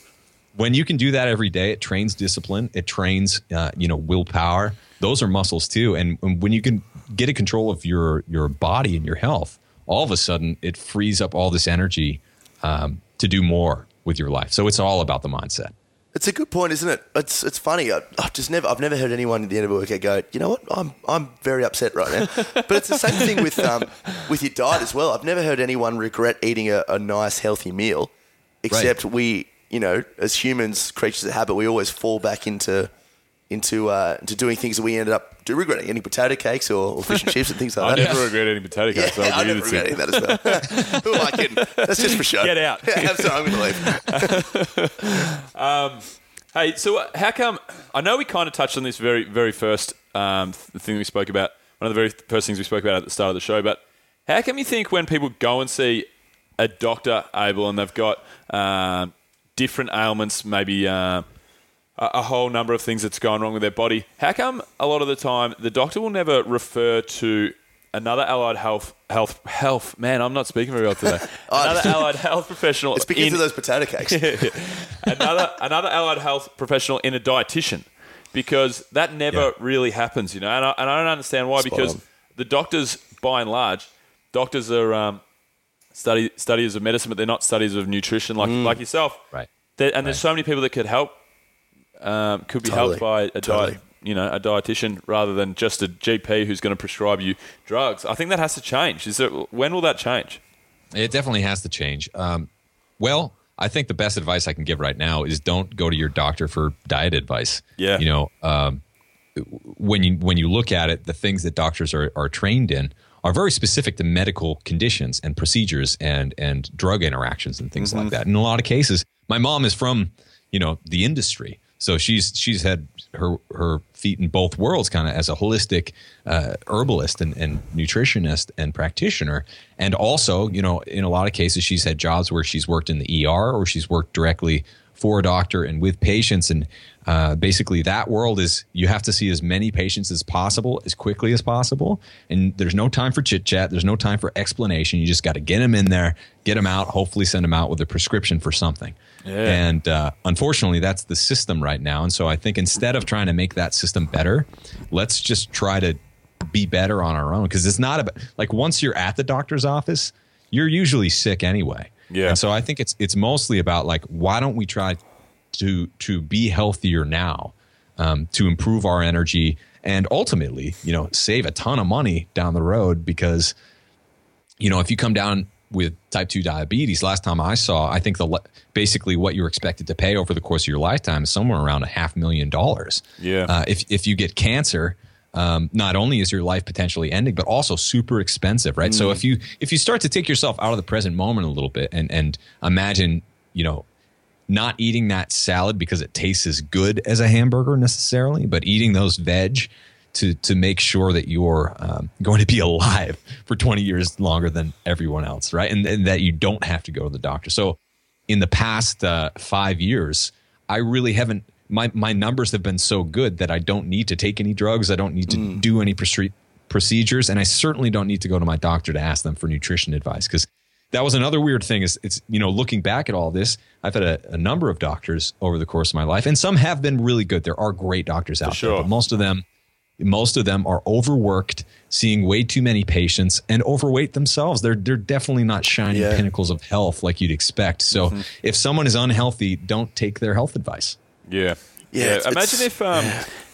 when you can do that every day. It trains discipline. It trains, uh, you know, willpower. Those are muscles too. And and when you can get a control of your your body and your health, all of a sudden it frees up all this energy um, to do more with your life. So it's all about the mindset. It's a good point, isn't it? It's it's funny. I, I've just never I've never heard anyone at the end of a workout go, you know what? I'm I'm very upset right now. but it's the same thing with um with your diet as well. I've never heard anyone regret eating a, a nice healthy meal, except we, you know, as humans, creatures of habit, we always fall back into into uh, into doing things that we ended up do regretting, eating potato cakes or, or fish and chips and things I like that. I never regret eating potato Yeah, cakes. I I never regret eating that as well. Who am I kidding? That's just for show. Get out. Yeah, so I'm going to leave. Hey, so uh, how come? I know we kind of touched on this very, very first um, thing we spoke about. One of the very first things we spoke about at the start of the show. But how come you think when people go and see a doctor, Abel, and they've got um, different ailments, maybe uh, a, a whole number of things that's going wrong with their body, how come a lot of the time the doctor will never refer to another allied health health health? Man, I'm not speaking very well today. Another allied health professional. It's because in- of those potato cakes. another another allied health professional in a dietitian. because that never Yeah. really happens, you know. And I, and I don't understand why because on. the doctors, by and large, doctors are um, study studies of medicine, but they're not studies of nutrition like Mm. like yourself. Right. There, and there's so many people that could help, um, could be helped by a Totally. diet, you know, a dietitian rather than just a GP who's going to prescribe you drugs. I think that has to change. Is there, when will that change? It definitely has to change. Um, well, I think the best advice I can give right now is don't go to your doctor for diet advice. Yeah. You know, um, when you when you look at it, the things that doctors are, are trained in are very specific to medical conditions and procedures and and drug interactions and things like that. In a lot of cases, my mom is from you know the industry, so she's she's had her her feet in both worlds, kind of as a holistic uh, herbalist and, and nutritionist and practitioner, and also you know in a lot of cases she's had jobs where she's worked in the ER or she's worked directly for a doctor and with patients. And uh, basically that world is you have to see as many patients as possible as quickly as possible. And there's no time for chit chat. There's no time for explanation. You just got to get them in there get them out hopefully send them out with a prescription for something and uh, unfortunately that's the system right now. And so i think instead of trying to make that system better let's just try to be better on our own. Because it's not about like once you're at the doctor's office you're usually sick anyway. Yeah. and so I think it's it's mostly about like why don't we try to to be healthier now, um, to improve our energy and ultimately, you know, save a ton of money down the road because, you know, if you come down with type two diabetes, last time I saw, I think the basically what you're expected to pay over the course of your lifetime is somewhere around a half million dollars. Yeah. Uh, if if you get cancer, um, not only is your life potentially ending, but also super expensive, right? So if you if you start to take yourself out of the present moment a little bit and and imagine, you know, not eating that salad because it tastes as good as a hamburger necessarily, but eating those veg to to make sure that you're um, going to be alive for 20 years longer than everyone else, right? And, and that you don't have to go to the doctor. So, in the past uh, five years, I really haven't. My my numbers have been so good that I don't need to take any drugs. I don't need to do any prescri- procedures, and I certainly don't need to go to my doctor to ask them for nutrition advice because that was another weird thing is it's you know looking back at all this i've had a, a number of doctors over the course of my life and some have been really good there are great doctors out sure. there but most of them most of them are overworked seeing way too many patients and overweight themselves they're they're definitely not shining Yeah. pinnacles of health like you'd expect so if someone is unhealthy don't take their health advice Yeah. Yeah, it's- Imagine it's- if um,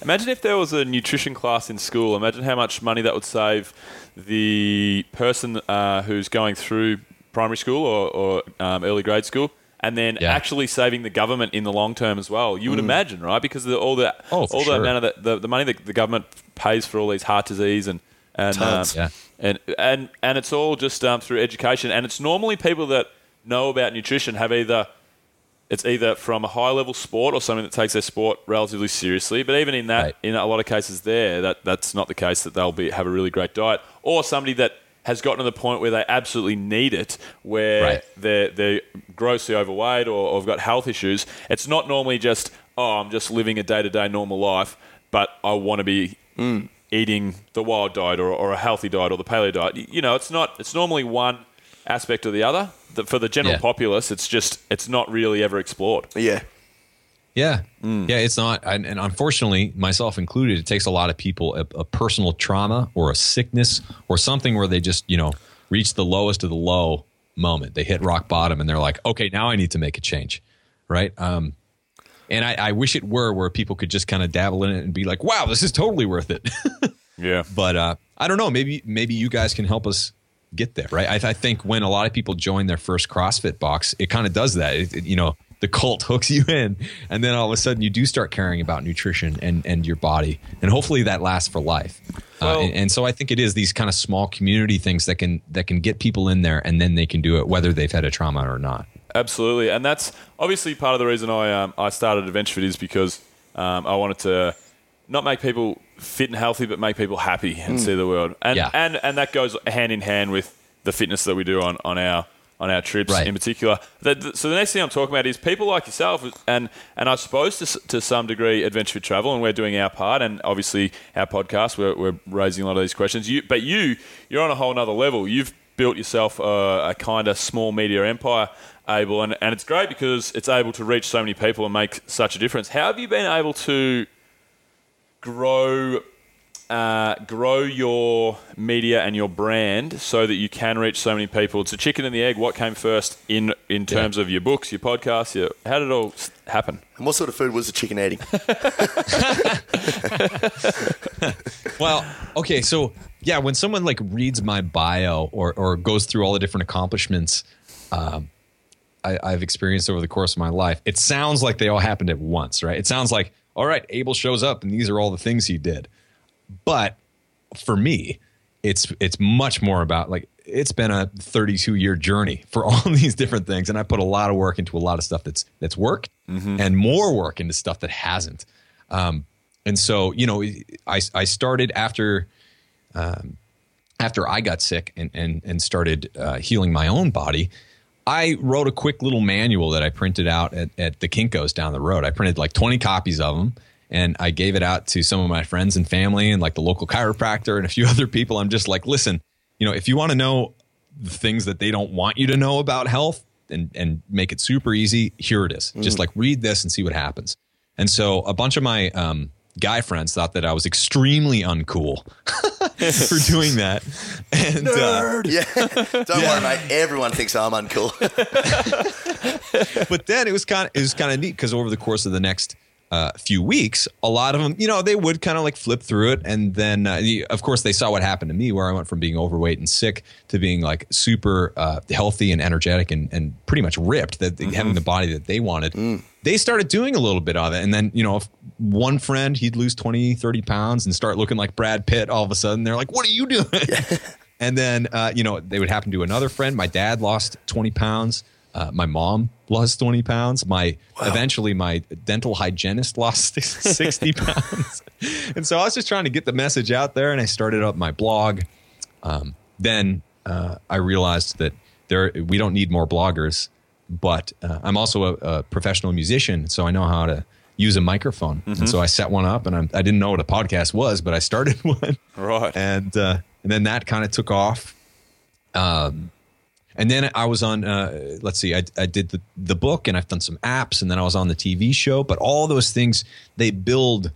imagine if there was a nutrition class in school. Imagine how much money that would save the person uh, who's going through primary school or, or um, early grade school, and then Yeah. actually saving the government in the long term as well. You would imagine, right? Because of the, all the Oh, for all the amount of the, the, the money that the government pays for all these heart disease and and um, Yeah. and and and it's all just um, through education. And it's normally people that know about nutrition have either it's either from a high level sport or something that takes their sport relatively seriously. But even in that, Right. in a lot of cases, there that that's not the case. That they'll be have a really great diet, or somebody that has gotten to the point where they absolutely need it, where Right. they're they're grossly overweight or, or have got health issues. It's not normally just oh, I'm just living a day to day normal life, but I want to be mm. eating the wild diet or, or a healthy diet or the paleo diet. You know, it's not. It's normally one aspect or the other. That for the general Yeah. populace, it's just it's not really ever explored. Yeah. Yeah. Yeah, it's not. And, and unfortunately, myself included, it takes a lot of people a, a personal trauma or a sickness or something where they just, you know, reach the lowest of the low moment. They hit rock bottom and they're like, okay, now I need to make a change. Right. Um, and I, I wish it were where people could just kind of dabble in it and be like, wow, this is totally worth it. Yeah. but uh, I don't know. Maybe maybe you guys can help us get there, right? I, I think when a lot of people join their first CrossFit box, it kind of does that. It, it- you know, the cult hooks you in, and then all of a sudden you do start caring about nutrition and and your body, and hopefully that lasts for life. Well- uh, and, and so I think it is these kind of small community things that can that can get people in there, and then they can do it whether they've had a trauma or not. Absolutely, and that's obviously part of the reason I um, I started AdventureFit is because um, I wanted to not make people fit and healthy, but make people happy and see the world. And Yeah. and and that goes hand in hand with the fitness that we do on, on our on our trips Right. in particular. So the next thing I'm talking about is people like yourself, and and I suppose to, to some degree Adventure Travel, and we're doing our part, and obviously our podcast, we're, we're raising a lot of these questions. You, but you, you're on a whole nother level. You've built yourself a, a kind of small media empire, Abel, and, and it's great because it's able to reach so many people and make such a difference. How have you been able to grow uh, grow your media and your brand so that you can reach so many people? It's a chicken and the egg. What came first in in terms of your books, your podcasts? Your, how did it all happen? And what sort of food was the chicken eating? Well, okay, so yeah, when someone like reads my bio or or goes through all the different accomplishments um, I, I've experienced over the course of my life, it sounds like they all happened at once, right? It sounds like all right, Abel shows up and these are all the things he did. But for me, it's it's much more about like it's been a 32 year journey for all these different things, and I put a lot of work into a lot of stuff that's that's worked, and more work into stuff that hasn't. Um, and so, you know, I I started after um, after I got sick and and and started uh, healing my own body. I wrote a quick little manual that I printed out at, at the Kinkos down the road. I printed like 20 copies of them and I gave it out to some of my friends and family and like the local chiropractor and a few other people. I'm just like, listen, you know, if you want to know the things that they don't want you to know about health and, and make it super easy, here it is. Just like read this and see what happens. And so a bunch of my um, guy friends thought that I was extremely uncool for doing that. And, uh, yeah. Don't worry, mate. Everyone thinks I'm uncool. but then it was kind of it was kind of neat because over the course of the next uh, few weeks, a lot of them, you know, they would kind of like flip through it, and then uh, of course they saw what happened to me, where I went from being overweight and sick to being like super uh, healthy and energetic and and pretty much ripped, that having the body that they wanted. They started doing a little bit of it, and then you know, if one friend he'd lose 20, 30 pounds and start looking like Brad Pitt. All of a sudden, they're like, "What are you doing?" And then, uh, you know, they would happen to another friend. My dad lost 20 pounds. Uh, my mom lost 20 pounds. My eventually my dental hygienist lost 60 pounds. and so I was just trying to get the message out there and I started up my blog. Um, then uh, I realized that there we don't need more bloggers, but uh, I'm also a, a professional musician, so I know how to use a microphone. And so I set one up, and I'm, I didn't know what a podcast was, but I started one Right. and uh, and then that kind of took off. Um, and then I was on. Uh, let's see, I, I did the the book, and I've done some apps, and then I was on the TV show. But all those things they build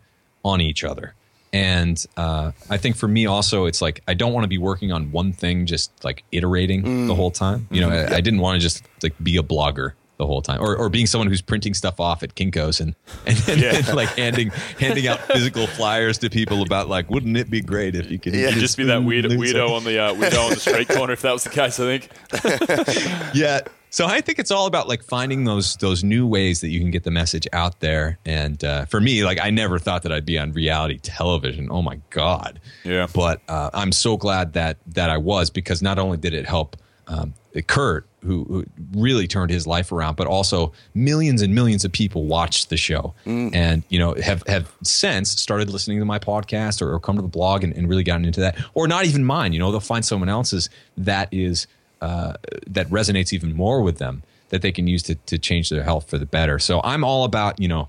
on each other. And uh, I think for me also, it's like I don't want to be working on one thing, just like iterating the whole time. You know, I, I didn't want to just like be a blogger the whole time, or, or being someone who's printing stuff off at Kinkos and and, and, Yeah. like handing handing out physical flyers to people about like, wouldn't it be great if you could Yeah. Just be that spoon weird weirdo on the uh, weirdo on the street corner if that was the case. I think. yeah. So I think it's all about like finding those those new ways that you can get the message out there. And uh, for me, like I never thought that I'd be on reality television. Oh my god. Yeah. But uh, I'm so glad that that I was because not only did it help um, Kurt, who, who really turned his life around, but also millions and millions of people watched the show and you know have have since started listening to my podcast or, or come to the blog and, and really gotten into that, or not even mine. You know, they'll find someone else's that is uh, that resonates even more with them that they can use to to change their health for the better. So I'm all about you know,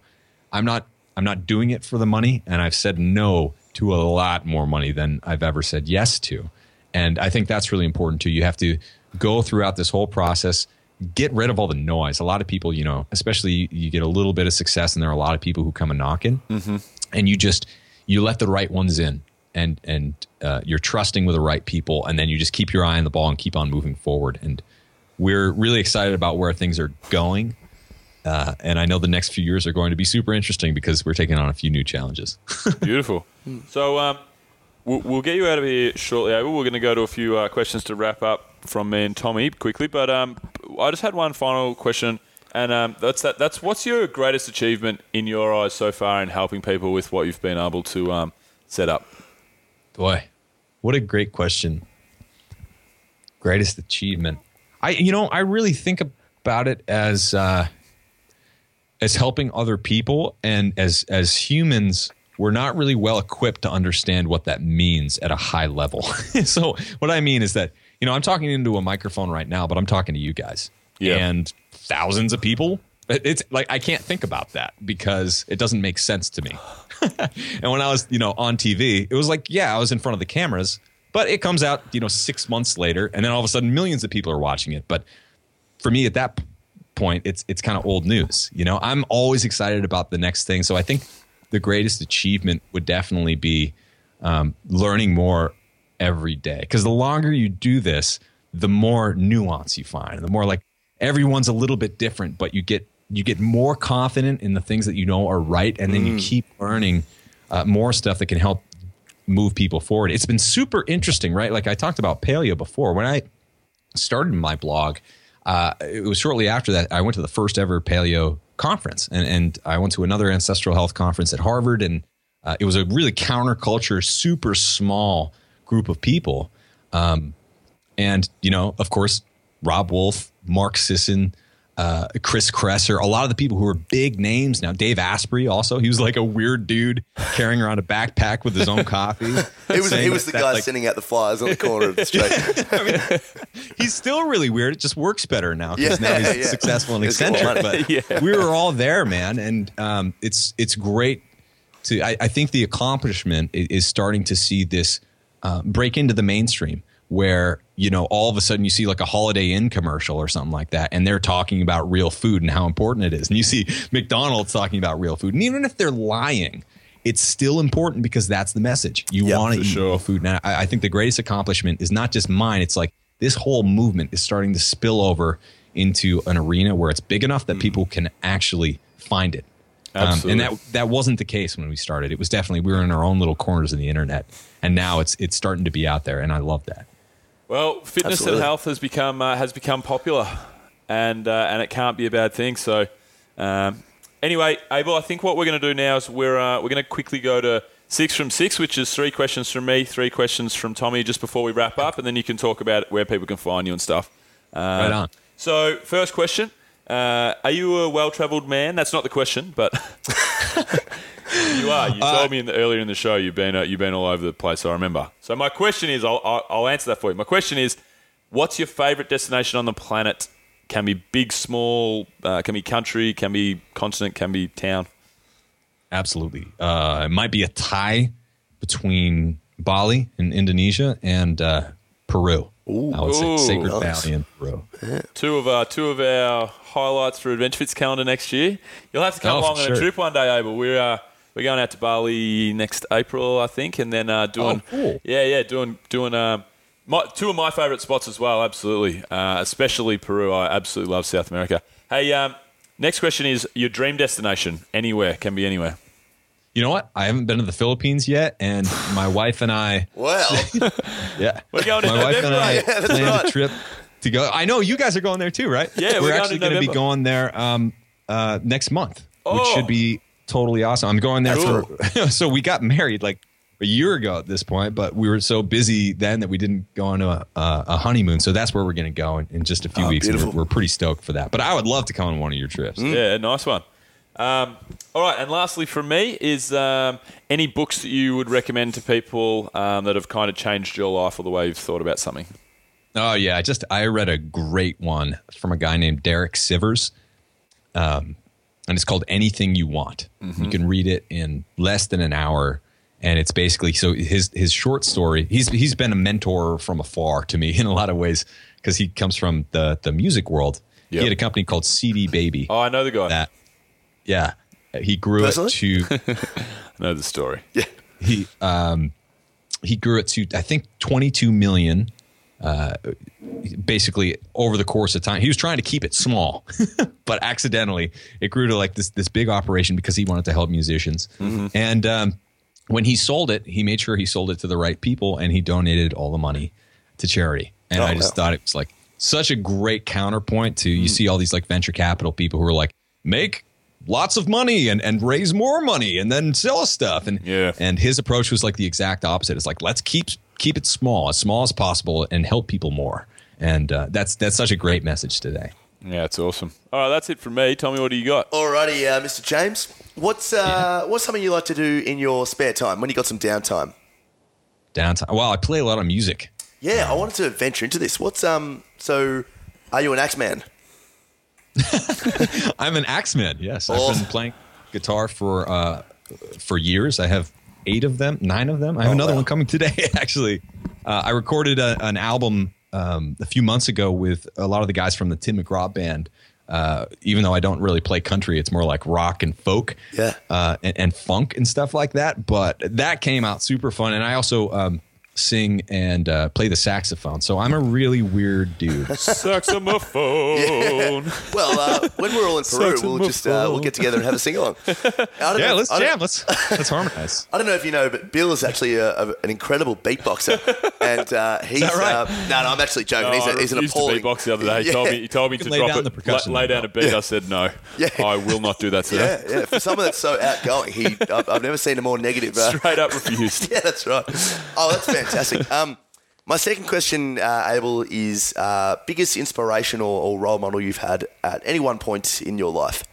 I'm not I'm not doing it for the money, and I've said no to a lot more money than I've ever said yes to, and I think that's really important too. You have to go throughout this whole process. Get rid of all the noise. A lot of people, you know, especially you get a little bit of success, and there are a lot of people who come a knocking, and you just you let the right ones in and and uh, you're trusting with the right people and then you just keep your eye on the ball and keep on moving forward and we're really excited about where things are going uh, and i know the next few years are going to be super interesting because we're taking on a few new challenges Beautiful. So um, we'll, we'll get you out of here shortly. Abel. We're going to go to a few uh, questions to wrap up from me and Tommy quickly. But um, I just had one final question, and um, that's that. That's what's your greatest achievement in your eyes so far in helping people with what you've been able to um, set up? boy what a great question greatest achievement i you know i really think about it as uh as helping other people and as as humans we're not really well equipped to understand what that means at a high level so what i mean is that you know i'm talking into a microphone right now but i'm talking to you guys Yeah. and thousands of people it's like i can't think about that because it doesn't make sense to me and when I was, you know, on TV, it was like, yeah, I was in front of the cameras, but it comes out, you know, six months later, and then all of a sudden, millions of people are watching it. But for me, at that point, it's it's kind of old news. You know, I'm always excited about the next thing. So I think the greatest achievement would definitely be um, learning more every day. Because the longer you do this, the more nuance you find, the more like everyone's a little bit different, but you get you get more confident in the things that you know are right, and then you keep learning uh, more stuff that can help move people forward. It's been super interesting, right? Like I talked about paleo before. When I started my blog, uh, it was shortly after that I went to the first ever paleo conference, and, and I went to another ancestral health conference at Harvard, and uh, it was a really counterculture, super small group of people. Um, and you know, of course, Robb Wolf, Mark Sisson, uh, Chris Kresser, a lot of the people who are big names now. Dave Asprey also, he was like a weird dude carrying around a backpack with his own coffee. He was, he was the that, guy like, sending out the flyers on the corner of the street. I mean, he's still really weird. It just works better now because Yeah, now he's yeah. successful and eccentric. But we were all there, man, and um, it's it's great to. I, I think the accomplishment is starting to see this uh, break into the mainstream, where you know all of a sudden you see like a Holiday Inn commercial or something like that, and they're talking about real food and how important it is, and you see McDonald's talking about real food, and even if they're lying. It's still important because that's the message. You Yeah, want to eat real food. Now, I, I think the greatest accomplishment is not just mine. It's like this whole movement is starting to spill over into an arena where it's big enough that people can actually find it. Um, and that that wasn't the case when we started. It was definitely we were in our own little corners of the internet, and now it's it's starting to be out there, and I love that. Well, fitness Absolutely. and health has become uh, has become popular, and uh, and it can't be a bad thing. So, um, anyway, Abel, I think what we're going to do now is we're uh, we're going to quickly go to six from six, which is three questions from me, three questions from Tommy, just before we wrap up, and then you can talk about where people can find you and stuff. Uh, Right on. So, first question: uh, Are you a well-travelled man? That's not the question, but you are. You Uh, told me in the, earlier in the show you've been uh, you've been all over the place. I remember. So my question is, I'll, I'll, I'll answer that for you. My question is, what's your favourite destination on the planet? Can be big, small, uh, can be country, can be continent, can be town. Absolutely, uh, it might be a tie between Bali in Indonesia and uh, Peru. I would say Ooh, Sacred nice. Valley Peru. Two of our two of our highlights for Adventure Fits calendar next year. You'll have to come Oh, along on sure. a trip one day, Abel. We're uh, we're going out to Bali next April, I think, and then uh, doing Oh, cool. yeah, yeah, doing doing um, my, two of my favourite spots as well. Absolutely, uh, especially Peru. I absolutely love South America. Hey, um, next question is your dream destination. Anywhere can be anywhere. You know what? I haven't been to the Philippines yet, and my wife and I Well, Yeah. We're going in My wife and I Yeah, planned right. a trip to go. I know you guys are going there too, right? Yeah, we're we're, actually going to be going there um, uh, next month, which Oh. should be totally awesome. I'm going there for. so we got married like a year ago at this point, but we were so busy then that we didn't go on a, a, a honeymoon. So that's where we're going to go in, in just a few Oh, weeks. and. We're, we're pretty stoked for that. But I would love to come on one of your trips. Yeah, nice one. Um, all right, and lastly from me is um, any books that you would recommend to people um, that have kind of changed your life or the way you've thought about something. Oh yeah, I just I read a great one from a guy named Derek Sivers, um, and it's called Anything You Want. You can read it in less than an hour, and it's basically so his his short story. He's he's been a mentor from afar to me in a lot of ways because he comes from the the music world. Yep. He had a company called CD Baby. Oh, I know the guy. That yeah, he grew it to I know the story. Yeah, he um he grew it to I think 22 million uh basically over the course of time. He was trying to keep it small but accidentally it grew to like this this big operation because he wanted to help musicians. And um when he sold it he made sure he sold it to the right people and he donated all the money to charity. And Oh, i just wow. thought it was like such a great counterpoint to you see all these like venture capital people who are like make lots of money and, and raise more money and then sell stuff and Yeah. and his approach was like the exact opposite it's like let's keep keep it small as small as possible and help people more and uh, that's that's such a great message today Yeah, it's awesome. All right, that's it from me. Tell me what do you got? alrighty, uh, Mr. James. What's uh, what's something you like to do in your spare time when you got some downtime? downtime well i play a lot of music Yeah, I wanted to venture into this. What's um? So, are you an Axeman? i'm an axeman. Yes i've been playing guitar for uh for years. I have eight of them nine of them. I have Oh, another wow. one coming today actually. Uh, i recorded a, an album um, a few months ago with a lot of the guys from the tim mcgraw band. Uh, even though I don't really play country, it's more like rock and folk, Yeah. uh, and, and funk and stuff like that. But that came out super fun, and I also um, sing and uh, play the saxophone. So I'm a really weird dude. Saxophone. Well, uh, when we're all in Peru, we'll just uh, we'll get together and have a sing along. yeah, let's jam. Let's let's harmonize. I don't know if you know, but Bill is actually a, a, an incredible beatboxer, and uh, he's right? uh, no, no, I'm actually joking. No, he's, I a, he's an refused appalling to beatbox the other day. He Yeah. told me he told me to can lay drop down it, the percussion, lay, lay down a beat. I said no. Yeah. I will not do that, sir. Yeah, yeah. For someone that's so outgoing, he I've, I've never seen a more negative. Uh, Straight up refused. yeah, that's right. Oh, that's fantastic. Um, my second question, uh, Abel, is uh, biggest inspiration or, or role model you've had at any one point in your life.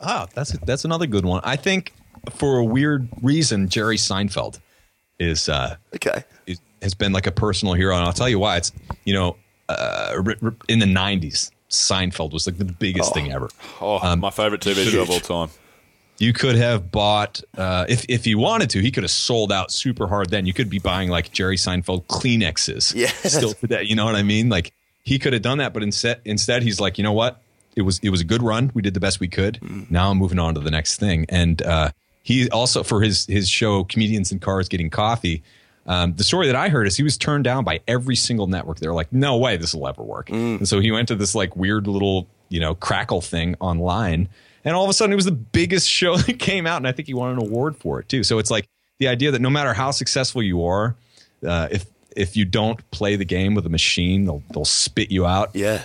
Oh, that's that's another good one. I think for a weird reason, Jerry Seinfeld is uh, Okay. is, has been like a personal hero, and I'll tell you why. It's you know uh, r- r- in the '90s, Seinfeld was like the biggest thing ever. Oh, my favorite TV show of all time. You could have bought uh, if if you wanted to. He could have sold out super hard. Then you could be buying like Jerry Seinfeld Kleenexes. Yeah. still today. You know what I mean? Like he could have done that, but instead instead he's like, you know what? It was it was a good run. We did the best we could. Now I'm moving on to the next thing. And uh, he also for his his show comedians in cars getting coffee. Um, the story that I heard is he was turned down by every single network. They were like, "No way, this will ever work." And so he went to this like weird little you know crackle thing online, and all of a sudden it was the biggest show that came out, and I think he won an award for it too. So it's like the idea that no matter how successful you are, uh, if if you don't play the game with a machine, they'll they'll spit you out. Yeah.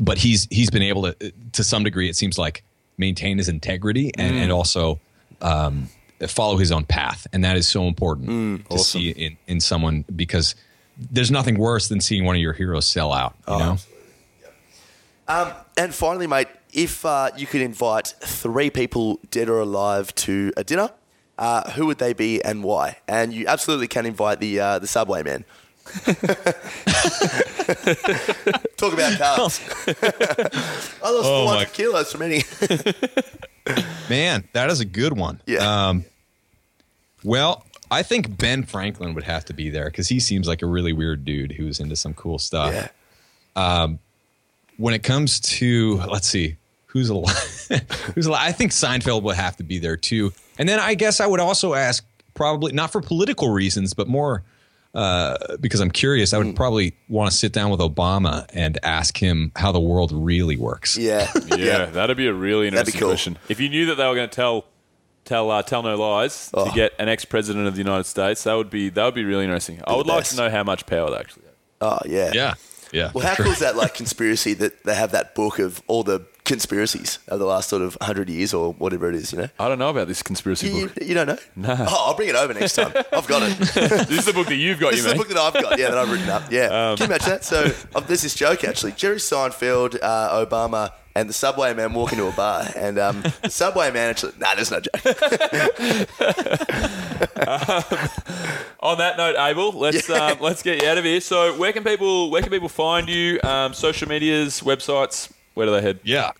But he's he's been able to to some degree, it seems like, maintain his integrity and, and also um, follow his own path, and that is so important to see in in someone because there's nothing worse than seeing one of your heroes sell out. You know. Um, and finally, mate, if uh, you could invite three people, dead or alive, to a dinner, uh, who would they be and why? And you absolutely can invite the uh, the Subway man. Talk about carbs. I lost Oh, 400 my- kilos from eating. Man, that is a good one. Yeah. Um, well, I think Ben Franklin would have to be there because he seems like a really weird dude who's into some cool stuff. yeah. When it comes to, let's see, who's alive? who's alive? I think Seinfeld would have to be there too. And then I guess I would also ask, probably not for political reasons, but more uh, because I'm curious. I would probably want to sit down with Obama and ask him how the world really works. Yeah. Yeah, that'd be a really That'd be interesting cool. question. If you knew that they were going to tell tell uh, tell no lies Oh. to get an ex president of the United States, that would be that would be really interesting. I would like to know how much power they actually have. Oh, yeah. Yeah. Yeah. Well, how sure. cool is that, like, conspiracy that they have that book of all the conspiracies of the last sort of 100 years or whatever it is, you know? I don't know about this conspiracy You, book. you don't know? No. Oh, I'll bring it over next time. I've got it. this is the book that you've got, This you is the book that I've got, yeah, that I've written up. Yeah. Can you imagine that? So um, there's this joke, actually. Jerry Seinfeld, uh, Obama, and the Subway man walk into a bar. And um, the Subway man actually, nah, there's no joke. On that note, Abel, let's Yeah. um, let's get you out of here. So, where can people where can people find you? Um, social medias, websites. Where do they head? Yeah.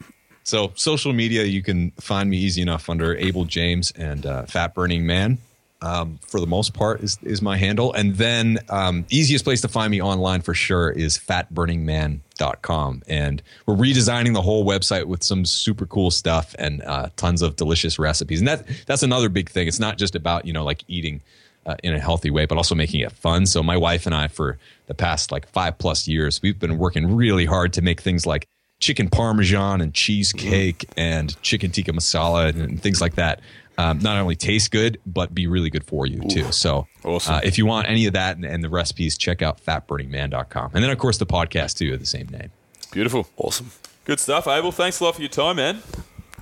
So social media, you can find me easy enough under Abel James and uh, Fat Burning Man. Um, for the most part, is is my handle, and then um, easiest place to find me online for sure is fatburningman.com. And we're redesigning the whole website with some super cool stuff and uh, tons of delicious recipes. And that that's another big thing. It's not just about you know like eating uh, in a healthy way, but also making it fun. So my wife and I, for the past like five plus years, we've been working really hard to make things like chicken parmesan and cheesecake and chicken tikka masala and, and things like that. Um, not only taste good, but be really good for you too. So, Awesome. uh, if you want any of that and, and the recipes, check out fatburningman.com. And then, of course, the podcast too, of the same name. Beautiful, awesome. good stuff, Abel. Thanks a lot for your time, man.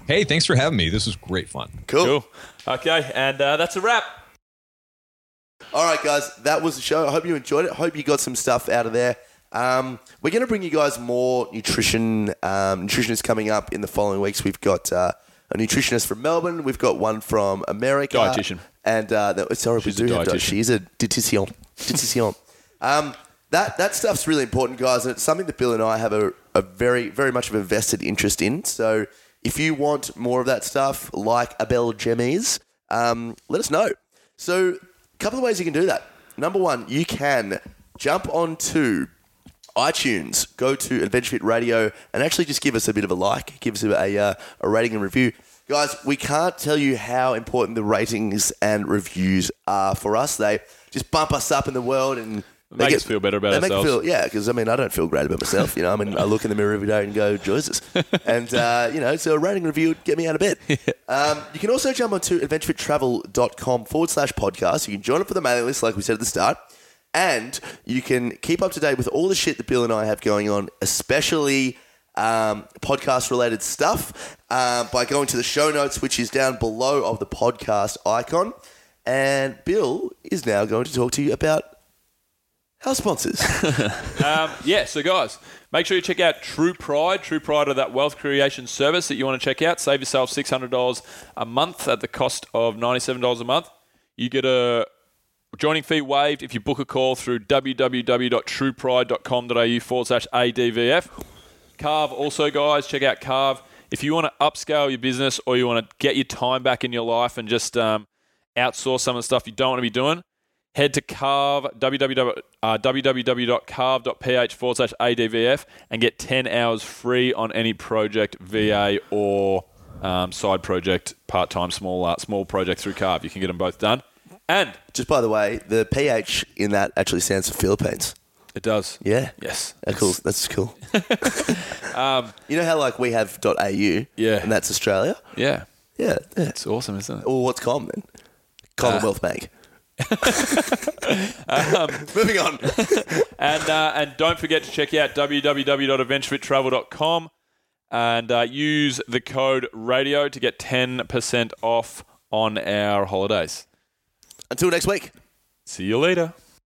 Hey, thanks for having me. This was great fun. Cool. Cool. Okay, and uh, that's a wrap. All right, guys, that was the show. I hope you enjoyed it. Hope you got some stuff out of there. Um, we're going to bring you guys more nutrition. Um, nutritionists coming up in the following weeks. We've got uh, a nutritionist from Melbourne. We've got one from America. Dietitian. And uh, that, sorry, She's we a do have. She's a dietitian. dietitian. um, that that stuff's really important, guys, and it's something that Bill and I have a, a very very much of a vested interest in. So if you want more of that stuff, like Abel Jemmies, um, let us know. So couple of ways you can do that. Number one, you can jump onto iTunes. Go to Adventure Fit Radio and actually just give us a bit of a like, give us a, uh, a rating and review. Guys, we can't tell you how important the ratings and reviews are for us. They just bump us up in the world and they Make us feel better about they make ourselves. feel- yeah, because I mean, I don't feel great about myself. You know, I mean, I look in the mirror every day and go, Jesus. And, uh, you know, so a rating review would get me out of bed. Um, you can also jump onto adventurefittravel.com forward slash podcast. You can join up for the mailing list, like we said at the start. And you can keep up to date with all the shit that Bill and I have going on, especially um, podcast related stuff, uh, by going to the show notes, which is down below of the podcast icon. And Bill is now going to talk to you about our sponsors. Um, yeah, so guys, make sure you check out True Pride. True Pride are that wealth creation service that you want to check out. Save yourself $600 a month at the cost of $97 a month. You get a joining fee waived if you book a call through www.truepride.com.au forward slash ADVF. Carve also, guys, check out Carve. If you want to upscale your business or you want to get your time back in your life and just um, outsource some of the stuff you don't want to be doing, head to Carve, www, uh, www.carve.ph forward slash ADVF and get 10 hours free on any project, VA, or um, side project, part time, small, uh, small project through Carve. You can get them both done. And Just by the way, the PH in that actually stands for Philippines. it does. Yeah. Yes. That's cool. That's cool. you know how like we have .au, Yeah. and that's Australia. Yeah. Yeah, yeah. It's awesome, isn't it? Well, what's com then? Commonwealth Bank. Moving on. And uh, and don't forget to check out www.adventurefittravel.com and uh, use the code radio to get 10% off on our holidays. Until next week. See you later.